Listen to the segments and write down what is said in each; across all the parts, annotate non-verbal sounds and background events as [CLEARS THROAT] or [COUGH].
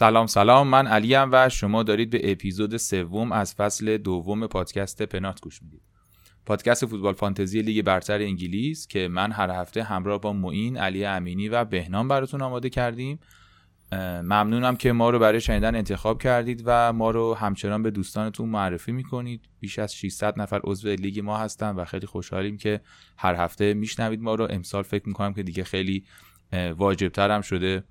سلام سلام. من علیم و شما دارید به اپیزود سوم از فصل دوم پادکست پنات گوش می‌دید. پادکست فوتبال فانتزی لیگ برتر انگلیس که من هر هفته همراه با معین علی امینی و بهنام براتون آماده کردیم. ممنونم که ما رو برای شنیدن انتخاب کردید و ما رو همچنان به دوستانتون معرفی می‌کنید. بیش از 600 نفر عضو لیگ ما هستن و خیلی خوشحالیم که هر هفته میشنوید ما رو. امسال فکر می‌کنم که دیگه خیلی واجبتر شده.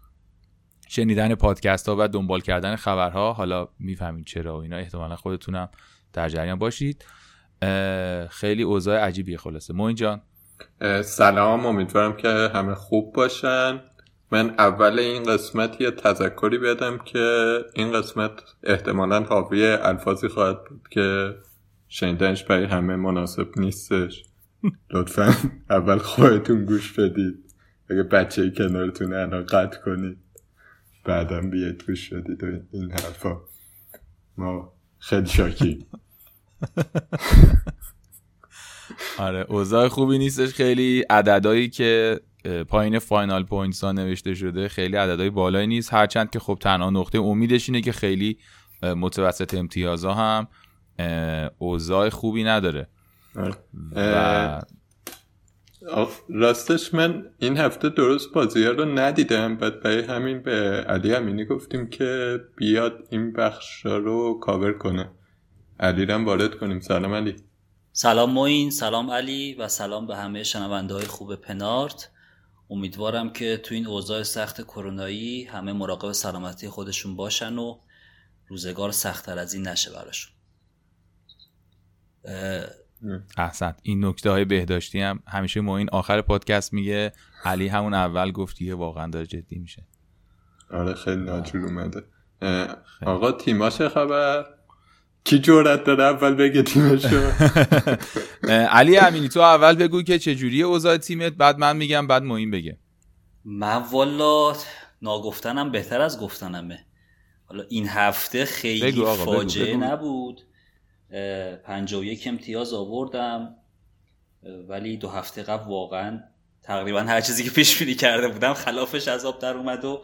شنیدن پادکست ها و دنبال کردن خبرها حالا می‌فهمید چرا و اینا احتمالا خودتونم در جریان باشید. خیلی اوضاع عجیبیه خلاصه. موین جان. سلام امیدوارم که همه خوب باشن. من اول این قسمت یه تذکری بدم که این قسمت احتمالا حاوی الفاظی خواهد بود که شنیدنش برای همه مناسب نیستش. [LAUGHS] لطفا اول خودتون گوش بدید. اگه بچه کنارتون الان قطع کنید. بعدم بیاید گوش بدید این حرفا. ما خیلی شاکیم [LAUGHS] آره اوضاع خوبی نیستش. خیلی عددهایی که پایین final points ها نوشته شده خیلی عددهای بالایی نیست. هرچند که خب تنها نقطه امیدش اینه که خیلی متوسط امتیازها هم اوضاع خوبی نداره. آره. و... راستش من این هفته درست بازی رو ندیدم بعد برای همین به علی امینی گفتیم که بیاد این بخش رو کاور کنه. علی رم وارد کنیم. سلام علی. سلام موین سلام علی و سلام به همه شنونده های خوب پنارت. امیدوارم که تو این اوضاع سخت کرونایی همه مراقب سلامتی خودشون باشن و روزگار سختتر از این نشه براشون. احسن. این نکته های بهداشتی هم همیشه ما این آخر پادکست میگه. علی همون اول گفتیه واقعا داره جدی میشه. آره خیلی ناجور اومده. آقا تیماش خبر؟ کی جورت داره اول بگه تیمشو؟ [LAUGHS] علی امینی تو اول بگو که چجوری اوضاع تیمت؟ بعد من میگم بعد موین بگه. من والا ناگفتنم بهتر از گفتنمه. حالا این هفته خیلی فاجعه نبود. پنجا و یک امتیاز آوردم ولی دو هفته قبل واقعا تقریبا هر چیزی که پیش بینی کرده بودم خلافش از آب در اومد و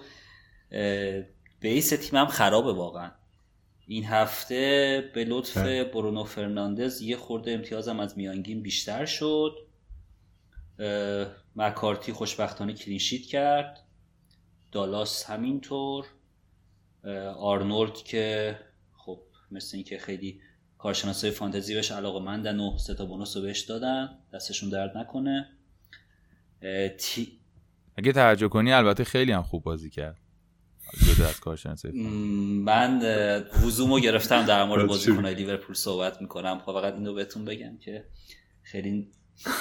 بیس تیمم خرابه واقعا. این هفته به لطف برونو فرناندز یه خورده امتیازم از میانگین بیشتر شد. مکارتی خوشبختانه کلینشیت کرد. دالاس همینطور. آرنولد که خب مثل اینکه خیلی کارشناسای فانتزی بهش علاقه مندن و سه تا بونوس رو بهش دادن. دستشون درد نکنه. تی... اگه توجه کنی البته خیلی هم خوب بازی کرد. جدا از کارشناسی من وزومو گرفتم در مورد [LAUGHS] بازیکن‌های لیورپول صحبت می‌کنم. خب فقط اینو بهتون بگم که خیلی [LAUGHS]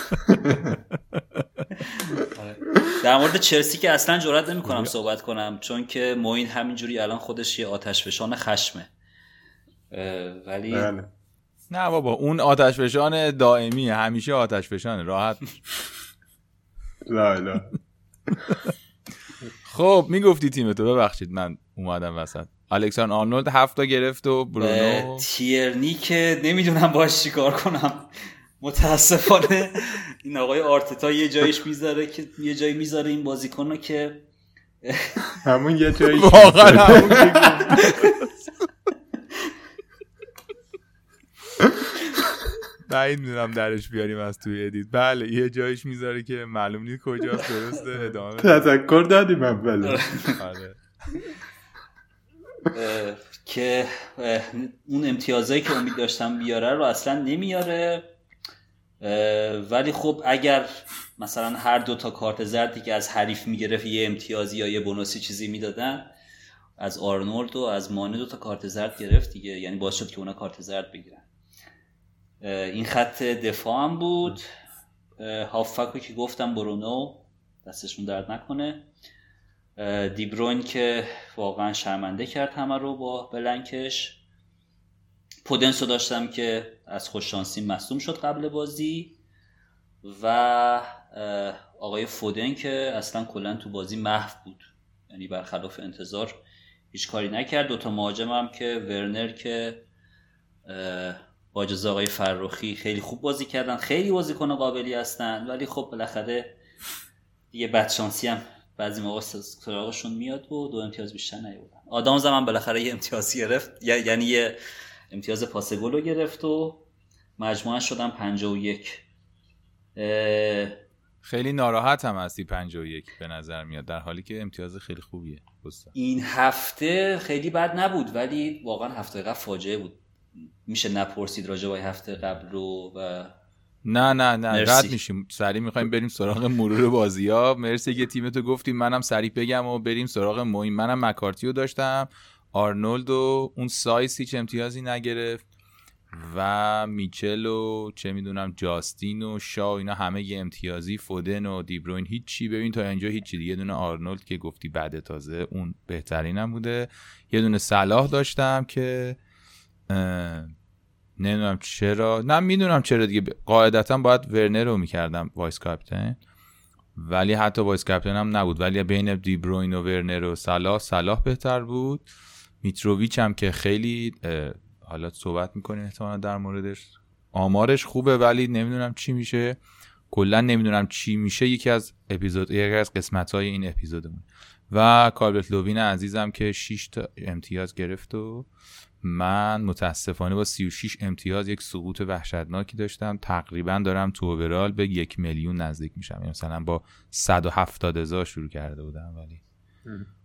در مورد چلسی که اصلا جرئت نمی‌کنم صحبت کنم چون که موین همینجوری الان خودش یه آتش فشان خشمه ولی بله. نه بابا اون آتش فشان دائمی همیشه آتش فشانه راحت. لا لا. خب می‌گفتی تیم تو. ببخشید من اومدم وسط. الکسان آرنولد هفت تا گرفت و برونو تیرنی که نمی‌دونم باش چیکار کنم. متاسفانه این آقای آرتتا یه جایش می‌ذاره که یه جایی می‌ذاره این بازیکن که همون یه جایی واقعا [LAUGHS] بعید می‌دونم درش بیاریم از توی ادیت. بله یه جایش می‌ذاره که معلوم نیست کجاست درسته ادامه تذکر دادیم اول آره. که اون امتیازایی که امید داشتم بیاره رو اصلا نمیاره. ولی خب اگر مثلا هر دو تا کارت زردی که از حریف می‌گرفت یه امتیازی یا یه بونوسی چیزی می‌دادن از آرنولد و از مانه دو تا کارت زرد گرفت دیگه. یعنی باعث شد که اونا کارت زرد بگیرن. این خط دفاع هم بود. هافک که گفتم برونو دستشون درد نکنه. دیبروین که واقعا شرمنده کرد همه رو با بلنکش. پودنس رو داشتم که از خوششانسی مصوم شد قبل بازی. و آقای فودن که اصلا کلا تو بازی محو بود. یعنی برخلاف انتظار هیچ کاری نکرد. دوتا مهاجم هم که ورنر که با اجازه آقای فرخی خیلی خوب بازی کردن خیلی بازیکن قابلی هستن ولی خب بالاخره یه بدشانسی هم بعضی موقع سراغشون میاد و دو امتیاز بیشتر نیوردن. آدام زمان بالاخره یه امتیاز گرفت یعنی یه امتیاز پاس گل رو گرفت و مجموعه شدن 51 خیلی ناراحت هم هستی 51 به نظر میاد در حالی که امتیاز خیلی خوبیه این هفته خیلی بد نبود ولی واقعا هفته قبل فاجعه بود. میشه نپرسید راجع به هفته قبل رو و نه نه نه رد میشیم. سریع می‌خوایم بریم سراغ مرور بازی ها مرسی که تیمتو گفتیم. منم سریع بگم و بریم سراغ معین. منم مکارتیو داشتم. آرنولد و اون سایس هیچ امتیازی نگرفت. و میچل و چه می‌دونم جاستین و شا اینا همه یه امتیازی. فودن و دیبروین هیچی. ببین تا اینجا هیچی. یه دونه آرنولد که گفتی بعد تازه اون بهترینم بوده. یه دونه صلاح داشتم که نمی‌دونم چرا. نه می‌دونم چرا دیگه. قاعدتا باید ورنر رو می‌کردم vice captain ولی حتی vice captain هم نبود. ولی بین دیبروین و ورنر و صلاح صلاح بهتر بود. میتروویچ هم که خیلی حالا صحبت می‌کنیم احتمالا در موردش. آمارش خوبه ولی نمی‌دونم چی میشه. کلا نمی‌دونم چی میشه. یکی از اپیزود یکی از قسمت های این اپیزودمون. و کالورت لوین عزیزم که 6 تا امتیاز گرفت و من متاسفانه با 36 امتیاز یک سقوط وحشتناکی داشتم. تقریبا دارم تو اوورال به یک میلیون نزدیک میشم. یعنی مثلا با 170 هزار شروع کرده بودم ولی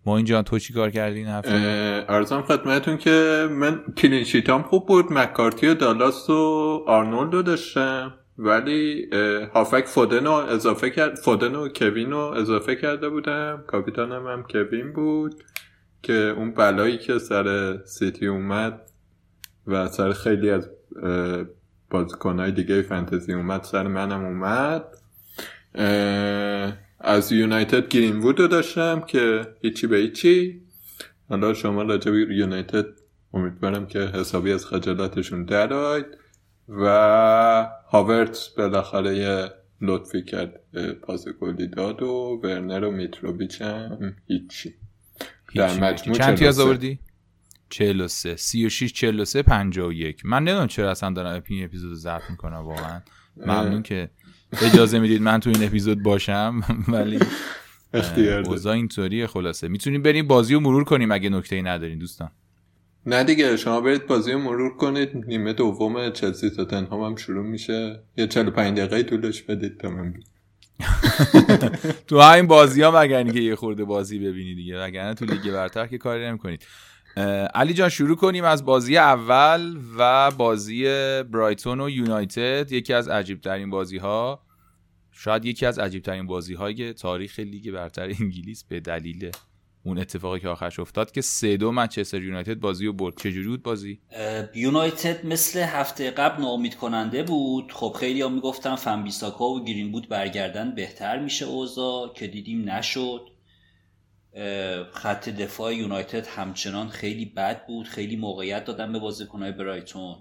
ما اینجا تو چی کار کردی این هفته؟ ارزم خدمتون که من کلینشیتام خوب بود. مکارتی و دالاس و آرنولد رو داشتم. ولی هافک فودن رو اضافه کرد فودن و کوین رو اضافه کرده بودم. کاپیتانم هم کوین بود. که اون بلایی که سر سیتی اومد و سر خیلی از بازیکنهای دیگه فانتزی اومد سر منم اومد. از یونایتد گرین وود رو داشتم که هیچی به هیچی. حالا شما راجع به یونایتد امیدوارم که حسابی از خجالاتشون درآید و هاورتس بالاخره یه لطفی کرد پاس گلی داد و ورنر و هم هیچی. در مجموع چند تیاز آوردی؟ 43 36 43 51 من نمی‌دونم چرا اصلا دارم این اپیزود ضبط می‌کنم واقعا. ممنون که اجازه می‌دید من تو این اپیزود باشم. [LAUGHS] ولی اختیار اوضاع اینطوریه خلاصه. می‌تونیم بریم بازی رو مرور کنیم اگه نکته ای ندارین دوستان. نه دیگه شما برید بازی رو مرور کنید. نیمه دوم چلسی تاتنهام هم شروع میشه. یه 45 دقیقه طولش بدید تا من. [LAUGHS] تو همین بازی ها مگر که یه خورده بازی ببینید دیگه وگرنه تو لیگ برتر که کاری کنید علی جان شروع کنیم از بازی اول و بازی برایتون و یونایتد. یکی از عجیب ترین بازی ها شاید یکی از عجیب ترین بازی های تاریخ لیگ برتر انگلیس به دلیل اون اتفاقی که آخرش افتاد که سه دو منچستر یونایتد بازی و برد. چجوری بود بازی؟ یونایتد مثل هفته قبل ناامید کننده بود. خب خیلی هم می‌گفتن فنبیساکا و گرین بود برگردن بهتر میشه اوضاع که دیدیم نشد. خط دفاع یونایتد همچنان خیلی بد بود. خیلی موقعیت دادن به بازیکنهای برایتون.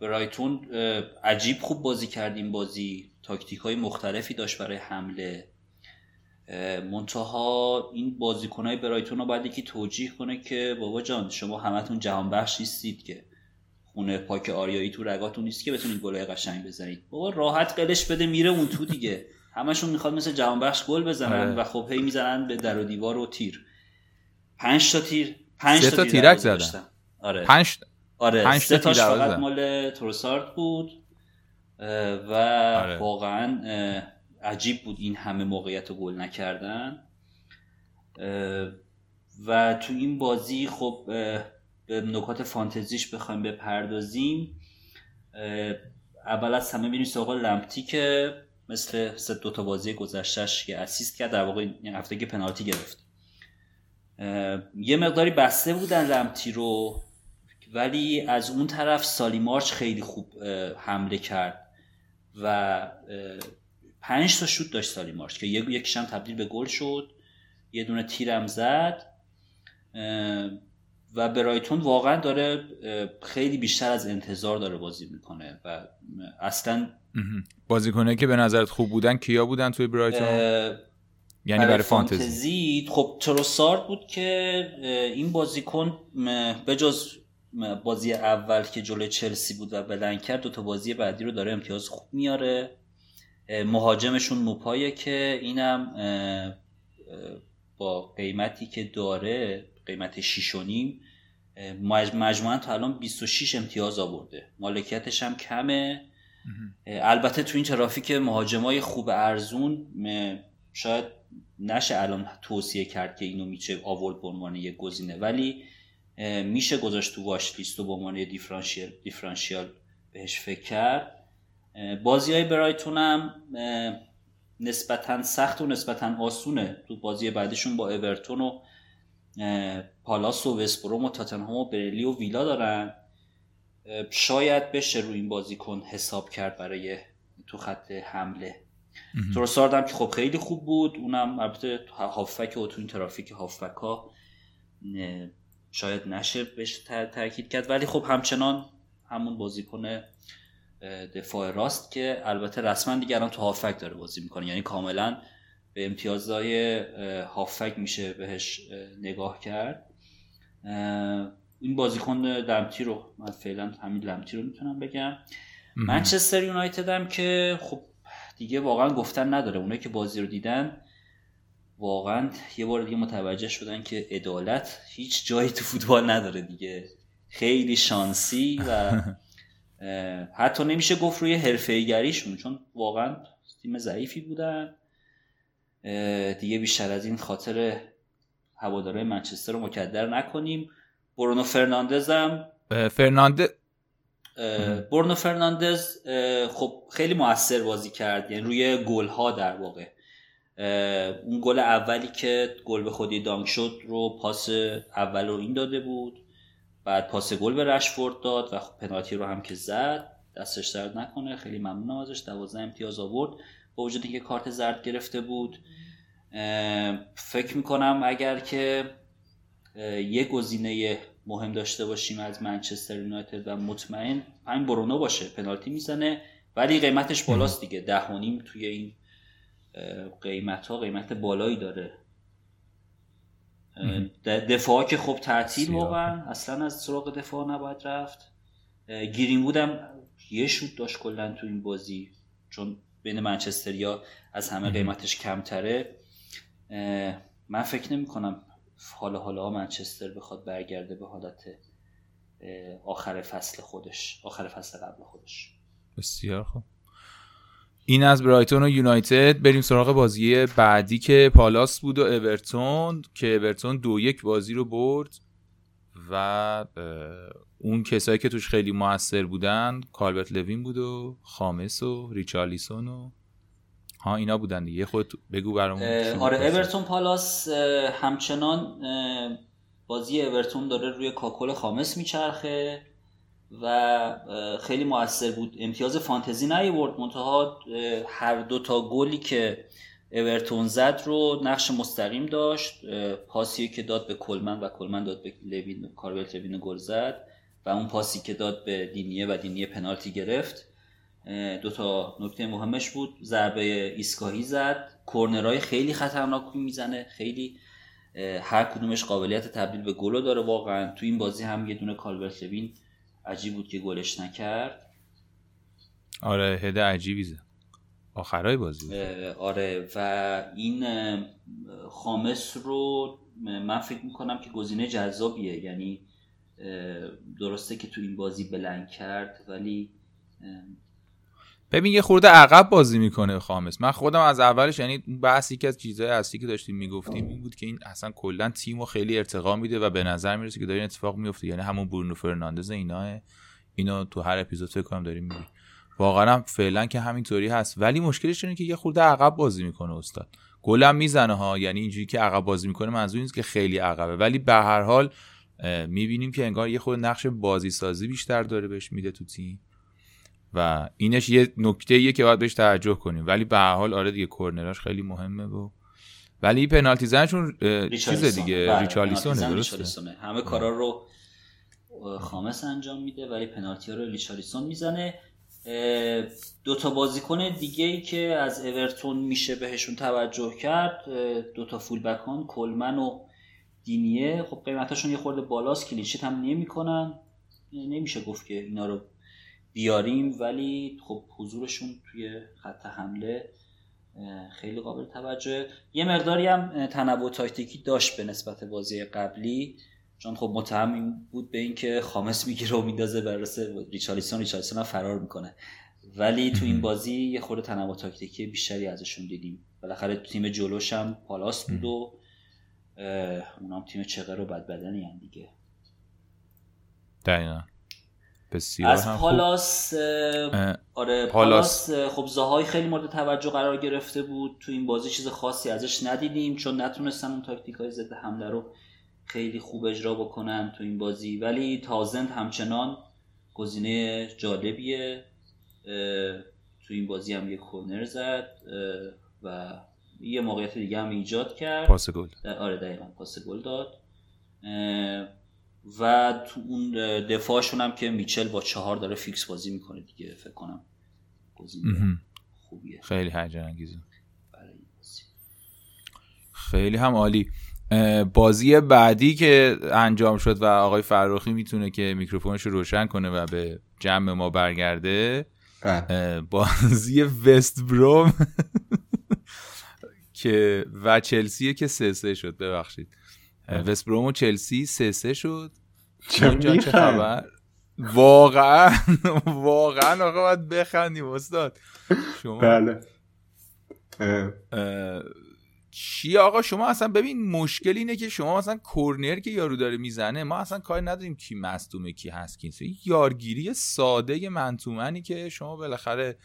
برایتون عجیب خوب بازی کردیم بازی. تاکتیک های مختلفی داشت برای حمله. منتها این بازیکنهای برایتون رو باید یکی توجیه کنه که بابا جان شما همتون جهان بخش نیستید که. خونه پاک آریایی تو رگاتون نیست که بتونید گلای قشنگ بزنید. بابا راحت قلش بده میره اون تو دیگه. همشون می‌خواد مثل جهان بخش گل بزنن آره. و خب هی می‌زنن به در و دیوار و تیر. پنج تا تیر پنج تا, تا تیرک زدن. آره. پنج آره پنج سه تاش فقط مال تروسارد بود. و آره. واقعا عجیب بود این همه موقعیت گل نکردن. و تو این بازی خب به نکات فانتزیش بخوایم بپردازیم. اول از همه میریم سراغ لمپتی که مثل سه دو تا بازی گذشتهش که اسیست کرد در واقع این هفته که پنالتی گرفت. یه مقداری بسته بودن لمپتی رو ولی از اون طرف سالی مارچ خیلی خوب حمله کرد و پنج تا شوت داشت سالی مارچ که یکیش هم تبدیل به گل شد یه دونه تیرم زد و برایتون واقعا داره خیلی بیشتر از انتظار داره بازی می‌کنه و اصلا بازیکنه که به نظرت خوب بودن کیا بودن توی برایتون؟ یعنی برای, فانتزی. خب تروسارد بود که این بازیکن به جز بازی اول که جلوی چلسی بود و بلند کرد دو تا بازی بعدی رو داره امتیاز خوب میاره. مهاجمشون موپایه که اینم با قیمتی که داره قیمت 6 و نیم مجموعا تا الان 26 امتیاز آورده. مالکیتش هم کمه. البته تو این ترافیک مهاجمای خوب ارزون شاید نشه الان توصیه کرد که اینو میشه آورد به عنوان یک گزینه. ولی میشه گذاشت تو واش لیست و به عنوان دیفرانشیال دیفرانشیال بهش فکر کرد. بازی های برایتون هم نسبتا سخت و نسبتا آسونه. تو بازی بعدشون با اورتون و پالاس و وسبروم و تاتنهام و برلی و ویلا دارن. شاید بشه روی این بازیکن حساب کرد برای تو خط حمله. تروسارد هم که خب خیلی خوب بود. اونم البته هافک و تو این ترافیک هافک ها شاید نشه بهش تاکید کرد. ولی خب همچنان همون بازیکن دفاع راست که البته رسما دیگران تو هافک داره بازی می‌کنه. یعنی کاملا به امتیازهای هافک میشه بهش نگاه کرد. این بازیکن لمتی رو من فعلا همین لمتی رو می‌تونم بگم. منچستر یونایتد هم که خب دیگه واقعا گفتن نداره. اونایی که بازی رو دیدن واقعا یه بار دیگه متوجه شدن که عدالت هیچ جایی تو فوتبال نداره دیگه. خیلی شانسی و [LAUGHS] حتی نمیشه گفت روی حرفه‌ایگریشون چون واقعا تیم ضعیفی بودن. دیگه بیشتر از این خاطر هواداره منچستر رو مکدر نکنیم. برونو فرناندز هم فرناندز برونو فرناندز خب خیلی موثر بازی کرد یعنی روی گل ها در واقع. اون گل اولی که گل به خودی دانک شد رو پاس اول رو این داده بود. بعد پاس گل به رشفورد داد و خب پنالتی رو هم که زد دستش درد نکنه خیلی ممنونم ازش 12 امتیاز آورد. با وجود اینکه کارت زرد گرفته بود فکر می‌کنم اگر که یه گزینه مهم داشته باشیم از منچستر یونایتد و مطمئن همین برونو باشه پنالتی می‌زنه ولی قیمتش بالاست دیگه. ده و نیم توی این قیمت ها قیمت بالایی داره. دفاع که خب تعطیل واقعا اصلا از سراغ دفاع نباید رفت. گیرین بودم یه شوت داشت کلا تو این بازی چون بین منچستریا از همه قیمتش کمتره. من فکر نمی کنم حالا حالا منچستر بخواد برگرده به حالت آخر فصل خودش آخر فصل قبل خودش. بسیار خوب. این از برایتون و یونایتد. بریم سراغ بازی بعدی که پالاس بود و اورتون که اورتون دو یک بازی رو برد و اون کسایی که توش خیلی موثر بودن کالبرت لوین بود و خامس و ریچارلیسون و ها اینا بودن دیگه. خود بگو برامون آره اورتون پالاس همچنان بازی اورتون داره روی کاکل خامس میچرخه. و خیلی موثر بود. امتیاز فانتزی نیورد منتها هر دو تا گلی که اورتون زد رو نقش مستقیم داشت. پاسی که داد به کلمن و کلمن داد به لوین کالورت لوین گل زد و اون پاسی که داد به دینیه و دینیه پنالتی گرفت. دو تا نکته مهمش بود. ضربه ایستگاهی زد. کورنرهای خیلی خطرناک می‌زنه. خیلی هر کدومش قابلیت تبدیل به گل داره واقعا. تو این بازی هم یه دونه کالورت لوین عجیب بود که گلش نکرد. آره هد عجیبی زد. آخرای بازی آره و این خامس رو من فکر می‌کنم که گزینه جذابیه. یعنی درسته که تو این بازی بلند کرد ولی ببین یه خورده عقب بازی می‌کنه خامس. من خودم از اولش یعنی بحثی که از چیزهای اصلی که داشتیم می‌گفتیم این بود که این اصلا کلا تیمو خیلی ارتقا میده و به نظر می‌رسه که داره اتفاق میفته یعنی همون برونو فرناندز اینا اینو تو هر اپیزود فکر کنم داریم میگیم واقعا فعلا که همینطوری هست. ولی مشکلش اینه که یه خورده عقب بازی می‌کنه استاد. گلم می‌زنه ها. یعنی اینجوری که عقب بازی می‌کنه منظور نیست که خیلی عقبه. ولی به هر حال می‌بینیم که انگار یه خود نقش بازی سازی بیشتر داره بهش میده تو تیم. و اینش یه نکته ایه که باید بهش توجه کنیم. ولی به هر حال آره دیگه کورنراش خیلی مهمه و ولی پنالتی زنشون چیز دیگه بله، ریچارلیسونه درسته؟ همه کارا رو خامس انجام میده ولی پنالتی ها رو ریچارلیسون می‌زنه. دو تا بازیکن دیگه ای که از اورتون میشه بهشون توجه کرد دو تا فول بکان کلمن و دینیه. خب قیمتاشون یه خورده بالاست کلیشیت هم نمی‌کنن. نمیشه گفت که اینا رو بیاریم ولی خب حضورشون توی خط حمله خیلی قابل توجه یه مقداری هم تنوع تاکتیکی داشت به نسبت بازی قبلی. چون خب متهم بود به اینکه خامس می‌گیره و میندازه برسه ریچالیسون. ریچالیسون هم فرار می‌کنه. ولی تو این بازی یه خورده تنوع تاکتیکی بیشتری ازشون دیدیم. بالاخره تیم جلوش هم پالاس بود و اونام تیم چقدر و بدبدنی هم دیگه. دقیقا. بسیار از پالاس آره پالاس, خب زاهای خیلی مورد توجه قرار گرفته بود. تو این بازی چیز خاصی ازش ندیدیم چون نتونستن اون تاکتیک های ضد حمله رو خیلی خوب اجرا بکنن تو این بازی. ولی تازند همچنان گزینه جالبیه. تو این بازی هم یه کورنر زد و یه موقعیت دیگه هم ایجاد کرد. پاس گل. آره دقیقا پاس گل داد. و تو اون دفاعشون هم که میچل با چهار داره فیکس بازی می‌کنه دیگه فکر کنم. خوبیه. خیلی هیجان انگیزه خیلی هم عالی. بازی بعدی که انجام شد و آقای فرخی می‌تونه که میکروفونش رو روشن کنه و به جمع ما برگرده بله. بازی وست بروم [LAUGHS] که و چلسیه که سه سه شد ببخشید. وست بروم و چلسی سه سه شد. چه خبر؟ واقعا [LAUGHS] واقعا آقا باید بخندیم استاد. شما؟ بله. چی آقا؟ شما اصلا ببین مشکل اینه که شما مثلا کورنر که یارو داره می‌زنه ما اصلا کاری نداریم کی مصدومه کی هست کی یارگیری ساده منتومنی که شما بالاخره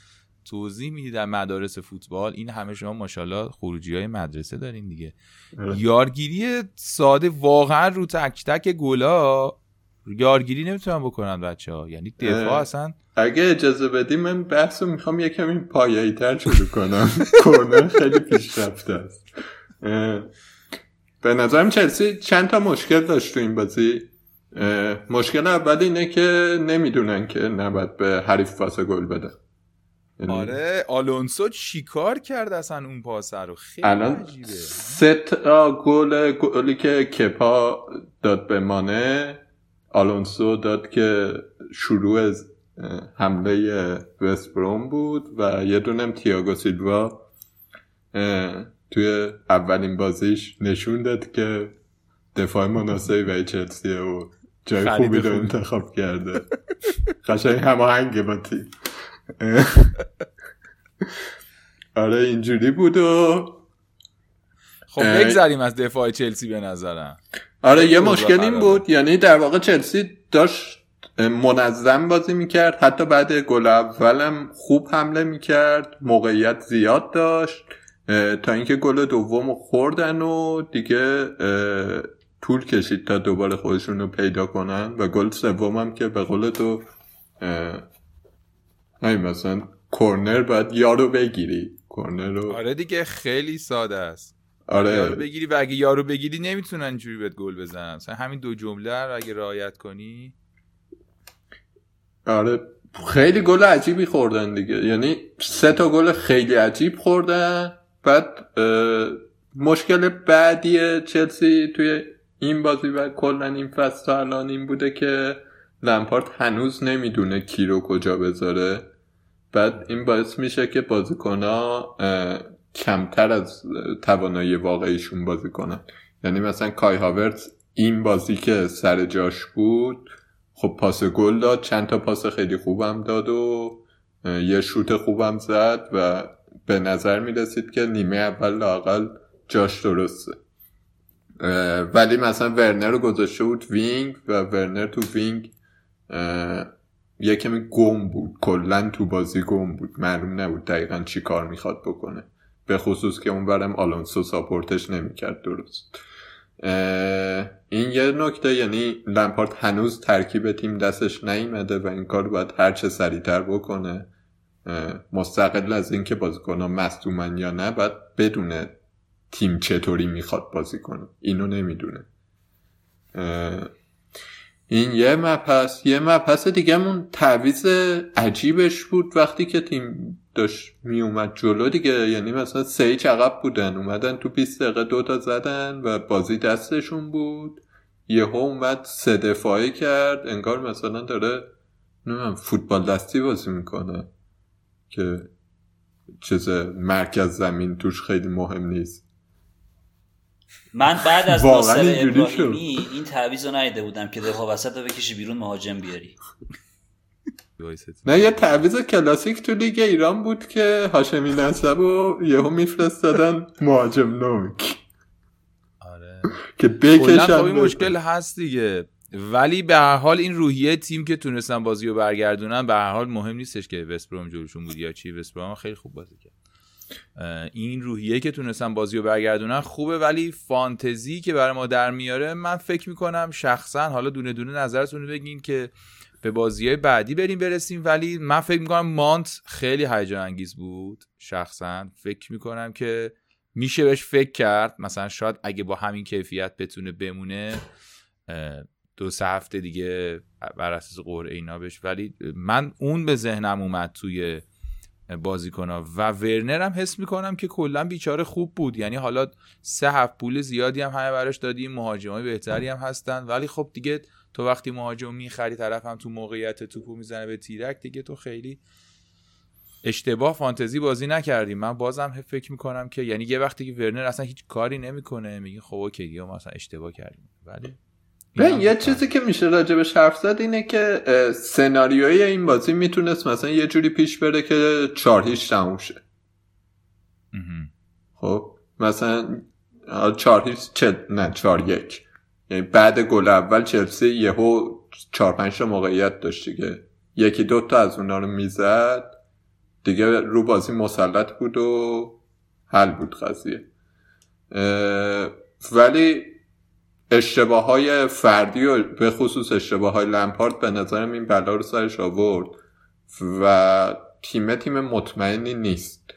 توضیح می‌دید در مدارس فوتبال. این همه شما ماشاءالله خروجی های مدرسه دارین دیگه. آره. یارگیری ساده واقعا رو تک تک گلا. یارگیری نمی‌تونن بکنن بچه ها یعنی دفاع اصلا اگه اجازه بدیم من بحث رو می‌خوام یه کمی پایایی تر شروع کنم. [LAUGHS] کورنر خیلی پیشرفته است. به نظرم چلسی چند تا مشکل داشت تو این بازی. مشکل اول اینه که نمی‌دونن که نباید به حریف پاس گل بده. یعنی آره آلونسو چیکار کرد اصلا اون پاس رو؟ خیلی الان عجیبه. سه تا گل گلی که کپا داد به مانه آلونسو داد که شروع حمله وست بروم بود و یه دونم تیاگو سیلوا توی اولین بازیش نشون داد که دفاع مناسبی برای چلسیه و جای خوبی رو انتخاب کرده. قشنگ هماهنگه با تیم. آره اینجوری بود و خب بگذاریم از دفاع چلسی به نظرم. آره یه مشکل این بود. یعنی در واقع چلسی داشت منظم بازی می‌کرد. حتی بعد گل اولم خوب حمله می‌کرد. موقعیت زیاد داشت. تا اینکه گل دوم خوردن و دیگه طول کشید تا دوباره خودشون رو پیدا کنن. و گل سوم هم که به قول تو همین مثلا کورنر باید یارو بگیری. کورنر رو آره دیگه خیلی ساده است. آره. یارو بگیری و اگه یارو بگیری نمی‌تونن اینجوری بهت گل بزنن. مثلا همین دو جمله رو اگه رعایت کنی. آره. خیلی گل عجیبی خوردن دیگه. یعنی سه تا گل خیلی عجیب خوردن. بعد مشکل بعدی چلسی توی این بازی و کلا این فصل الان این بوده که لمپارت هنوز نمی‌دونه کی رو کجا بذاره. بعد این باعث میشه که بازیکنها کمتر از توانایی واقعیشون بازی کنن. یعنی مثلا کای هاورت این بازی که سر جاش بود خب پاس گل داد چند تا پاس خیلی خوبم داد و یه شوت خوبم زد و به نظر می رسید که نیمه اول لاقل جاش درسته. ولی مثلا ورنر رو گذاشته بود wing و ورنر تو wing یه کمی گم بود. کلا تو بازی گم بود. معلوم نبود دقیقا چی کار می‌خواد بکنه. به خصوص که اون برم آلونسو support ش نمی‌کرد درست. این یه نکته یعنی لمپارد هنوز ترکیب تیم دستش نیمده و این کار باید هرچه سریعتر بکنه. مستقل از اینکه بازیکنها مصدومن یا نه باید بدونه تیم چطوری می‌خواد بازی کنه. اینو نمی‌دونه. این یه مپس یه مپس دیگه مون تعویز عجیبش بود وقتی که تیم داشت میومد جلو دیگه. یعنی مثلا سه عقب بودن اومدن تو 20 دقیقه دوتا زدن و بازی دستشون بود. یهو اومد سه دفاعی کرد انگار مثلا داره نمی‌دونم فوتبال دستی بازی می‌کنه که چیز مرکز زمین توش خیلی مهم نیست. من بعد از ناصر. ابراهیمی این تعویض رو ندیده بودم که دفاع وسط رو بکشی بیرون مهاجم بیاری. نه یه تعویض کلاسیک تو لیگ ایران بود که هاشمی نسب و یهو میفرستادن مهاجم نوک. آره. که کلا خب بکشن این مشکل هست دیگه. ولی به هر حال این روحیه تیم که تونستن بازی رو برگردونن به هر حال مهم نیستش که وستبروم جلوشون بود یا چی. وستبروم خیلی خوب بازی کرد. این روحیه که تونستن بازی رو برگردونن خوبه ولی فانتزی که برای ما در میاره من فکر می‌کنم شخصا حالا دونه دونه نظرتون رو بگین که به بازی های بعدی بریم برسیم ولی من فکر می‌کنم مانت خیلی هیجان انگیز بود شخصا. فکر می‌کنم که میشه بهش فکر کرد. مثلا شاید اگه با همین کیفیت بتونه بمونه دو سه هفته دیگه بر اساس قرعه اینا بش ولی من اون به ذهنم اومد توی بازیکنها و ورنر هم حس می‌کنم که کلا بیچاره خوب بود. یعنی حالا سه هفت پول زیادی هم همه براش دادیم مهاجمای بهتری هم هستن. ولی خب دیگه تو وقتی مهاجم می‌خری طرف هم تو موقعیت توپو می‌زنه به تیرک دیگه تو خیلی اشتباه فانتزی بازی نکردیم من بازم فکر می‌کنم که یعنی یه وقتی که ورنر اصلا هیچ کاری نمی‌کنه میگه خب اوکی یا ما اصلا اشتباه کردیم. ولی یه چیزی که میشه راجبش حرف زد اینه که سناریوی این بازی می‌تونست مثلا یه جوری پیش بره که چهار هیچ تموم شه. خب مثلا آه، چهار هیچ چل... نه چهار یک. یعنی بعد گل اول چلسی یهو چهار پنج تا موقعیت داشت دیگه. یکی دو تا از اونا رو می‌زد. دیگه رو بازی مسلط بود و حل بود قضیه. ولی اشتباه های فردی و به خصوص اشتباه های لمپارد به نظرم این بلا رو سرش آورد و تیم تیم مطمئنی نیست.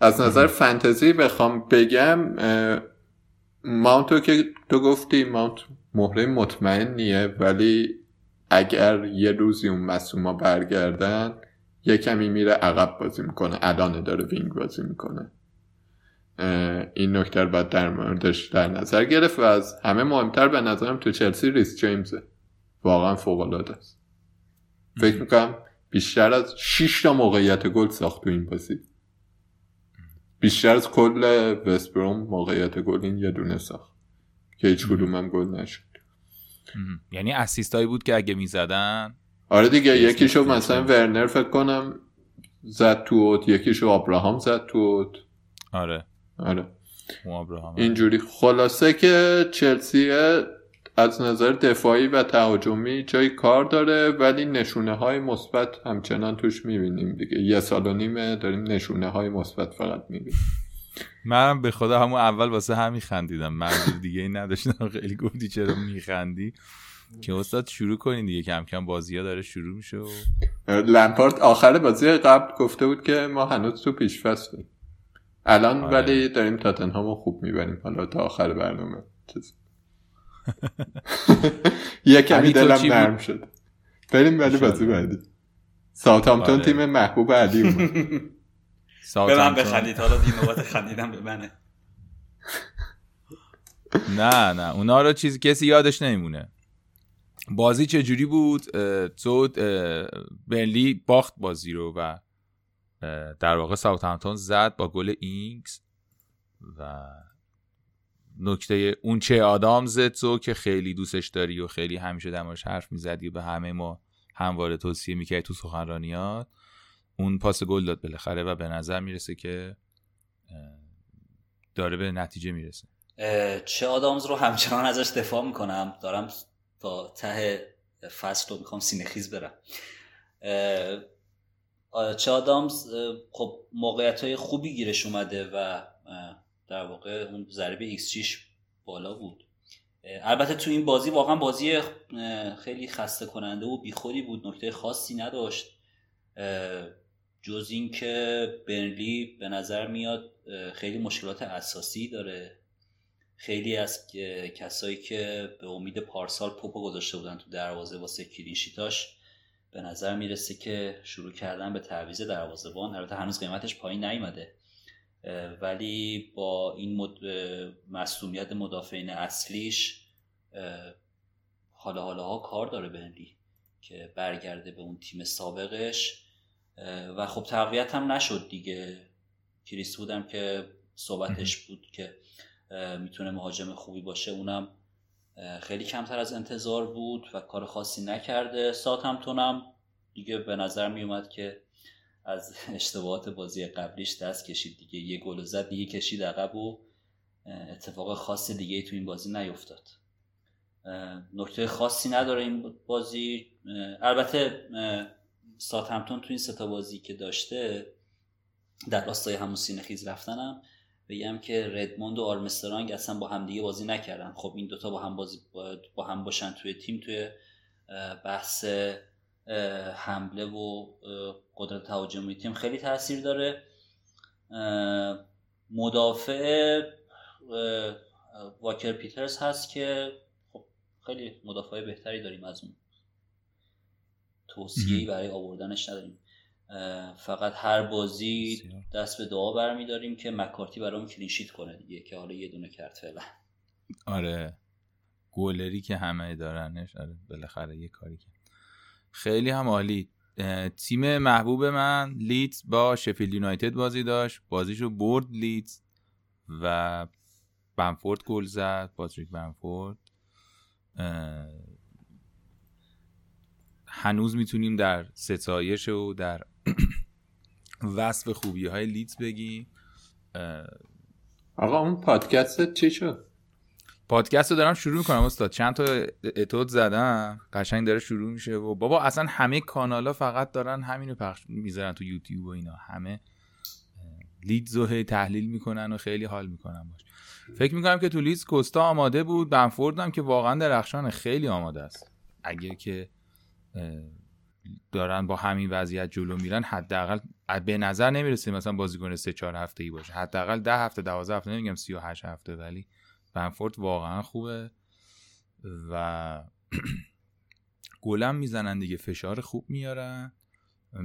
از نظر فنتزی بخوام بگم ماونتو که تو گفتی ماونت مهره مطمئنیه ولی اگر یه روزی اون مصوما برگردن یه کمی میره عقب بازی می‌کنه. الان داره وینگ بازی می‌کنه. این نکته رو باید در موردش در نظر گرفت و از همه مهمتر به نظرم تو چلسی ریس جیمزه. واقعا فوق العاده است. فکر می‌کنم بیشتر از 6 تا موقعیت گل ساخت تو این بازی. بیشتر از کل وستبروم موقعیت گل این یه دونه ساخت که هیچ کدوم هم گل نشد. یعنی اسیستایی بود که اگه می‌زدن؟ آره دیگه یکیشو مثلا. ورنر فکر کنم زد تو اوت یکیشو آبراهام زد تو اوت. آره. آره. اینجوری. خلاصه که چلسی از نظر دفاعی و تهاجمی جای کار داره ولی نشونه های مثبت همچنان توش می‌بینیم دیگه. یه سال و نیمه داریم نشونه های مثبت فقط می‌بینیم. من به خدا همون اول واسه همین خندیدم. منظور دیگه ای نداشتم. خیلی گفتی چرا میخندی؟ که استاد شروع کنین دیگه. کم کم بازی ها داره شروع میشه و لمپارد آخر بازی قبل گفته بود که ما هنوز تو پیش فصلیم الان آره. ولی داریم تاتنهام رو خوب می‌بریم حالا تا آخر برنامه چیز. [LAUGHS] یه کمی دلم؟ نرم شد بریم ولی بازی. بعدی ساوثهامپتون آره. تیم محبوب علی اومد [LAUGHS] به من. بخندید حالا نوبت خندیدم به منه [LAUGHS] نه نه اونا رو چیزی کسی یادش نمیمونه بازی چه جوری بود تو اه، برنلی باخت بازی رو و در واقع ساوثهامپتون زد با گل اینکس و نکته اون چه آدامز تو که خیلی دوستش داری و خیلی همیشه دماش حرف می‌زدی و به همه ما همواره توصیه می‌کردی تو سخنرانیات اون پاس گل داد بالاخره و به نظر می‌رسه که داره به نتیجه می‌رسه. چه آدامز رو همچنان ازش دفاع می‌کنم. دارم تا ته فصل رو می‌خوام سینه خیز برم چه اه، خب موقعیت های خوبی گیرش اومده و در واقع اون ضربه ایکس جیش بالا بود. البته تو این بازی واقعا بازی خیلی خسته کننده و بیخودی بود نکته خاصی نداشت. جز اینکه برنلی به نظر میاد خیلی مشکلات اساسی داره. خیلی از کسایی که به امید پارسال پوپو گذاشته بودن تو دروازه واسه کلینشیتاش به نظر می‌رسه که شروع کردن به تعویض دروازه‌بان البته هنوز قیمتش پایین نیومده. ولی با این مد... مصدومیت مدافعین اصلیش حالا حالا ها کار داره بنلی که برگرده به اون تیم سابقش. و خب تقویت هم نشد دیگه. کریس بودم که صحبتش بود که می‌تونه مهاجم خوبی باشه اونم خیلی کمتر از انتظار بود و کار خاصی نکرده. سات هم دیگه به نظر میومد که از [LAUGHS] اشتباهات بازی قبلیش دست کشید دیگه. یه گل زد دیگه کشید عقب و اتفاق خاص دیگه تو این بازی نیفتاد. نکته خاصی نداره این بازی. البته سات همتون تو این ستا بازی که داشته در راستای همون سینه خیز رفتنم بگم که ردموند و آرمسترانگ اصلا با هم دیگه بازی نکردن. خب این دوتا با هم بازی با هم باشن توی تیم توی بحث حمله و قدرت تهاجمی تیم خیلی تاثیر داره. مدافع واکر پیترز هست که خب خیلی مدافع بهتری داریم از اون. توصیه‌ای برای آوردنش نداریم. فقط هر بازی دست به دعا برمیداریم که مکارتی برام کلینشیت کنه دیگه که حالا یه دونه کرد فعلا. آره. گولری که همه دارنش آره بالاخره یه کاری کرد. خیلی هم عالی. تیم محبوب من لیدز با شفیلد یونایتد بازی داشت. بازیشو برد لیدز و بنفورد گل زد. پاتریک بنفورد. هنوز می‌تونیم در ستایش و در [COUGHS] وصف خوبی های لیدز بگیم آقا اون پادکست چی شد؟ پادکست رو دارم شروع می‌کنم استاد. چند تا اتود زدم قشنگ داره شروع میشه و بابا اصلا همه کانالا فقط دارن همینو پخش می‌ذارن تو یوتیوب و اینا. همه لیدز رو تحلیل می‌کنن و خیلی حال می‌کنن باش. فکر می‌کنم که تو لیدز کوستا آماده بود. بنفورد هم که واقعا درخشان خیلی آماده است. اگه که دارن با همین وضعیت جلو میرن حداقل به نظر نمی‌رسه مثلا بازیکن سه چهار هفته ای باشه. حداقل ده هفته 12 هفته نمیگم 38 هفته ولی بنفورد واقعا خوبه و [CLEARS THROAT] گلم می‌زنن دیگه فشار خوب میارن.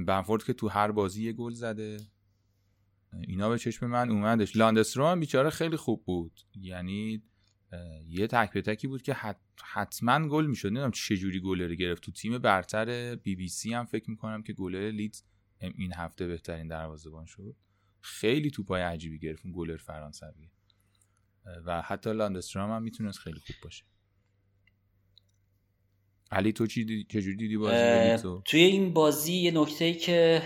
بنفورد که تو هر بازی یه گل زده. اینا به چشم من اومدش. لاندسترو هم بیچاره خیلی خوب بود. یعنی یه تک به تکی بود که حتما گل می‌شد. نمی‌دونم چه جوری گلر گرفت. تو تیم برتر بی بی سی هم فکر می‌کنم که گلر لیدز این هفته بهترین دروازه‌بان شد. خیلی توپای عجیبی گرفت اون گلر فرانسوی. و حتی لاندسترام هم می‌تونست خیلی خوب باشه. علی تو چی دی... چجوری دیدی بازی تو؟ توی این بازی یه نکته که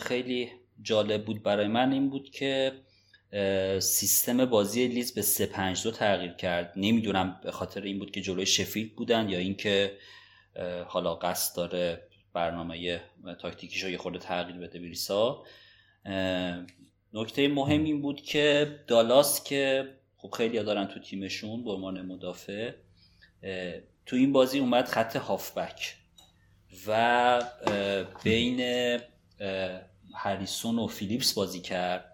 خیلی جالب بود برای من این بود که سیستم بازی لیز به 352 تغییر کرد. نمی‌دونم به خاطر این بود که جلوی شفیلد بودن یا اینکه حالا قصد داره برنامه تاکتیکیش رو یه خورده تغییر بده بریسا نکته مهم این بود که دالاس که خب خیلی دارن تو تیمشون به عنوان مدافع تو این بازی اومد خط هافبک و بین هریسون و فیلیپس بازی کرد.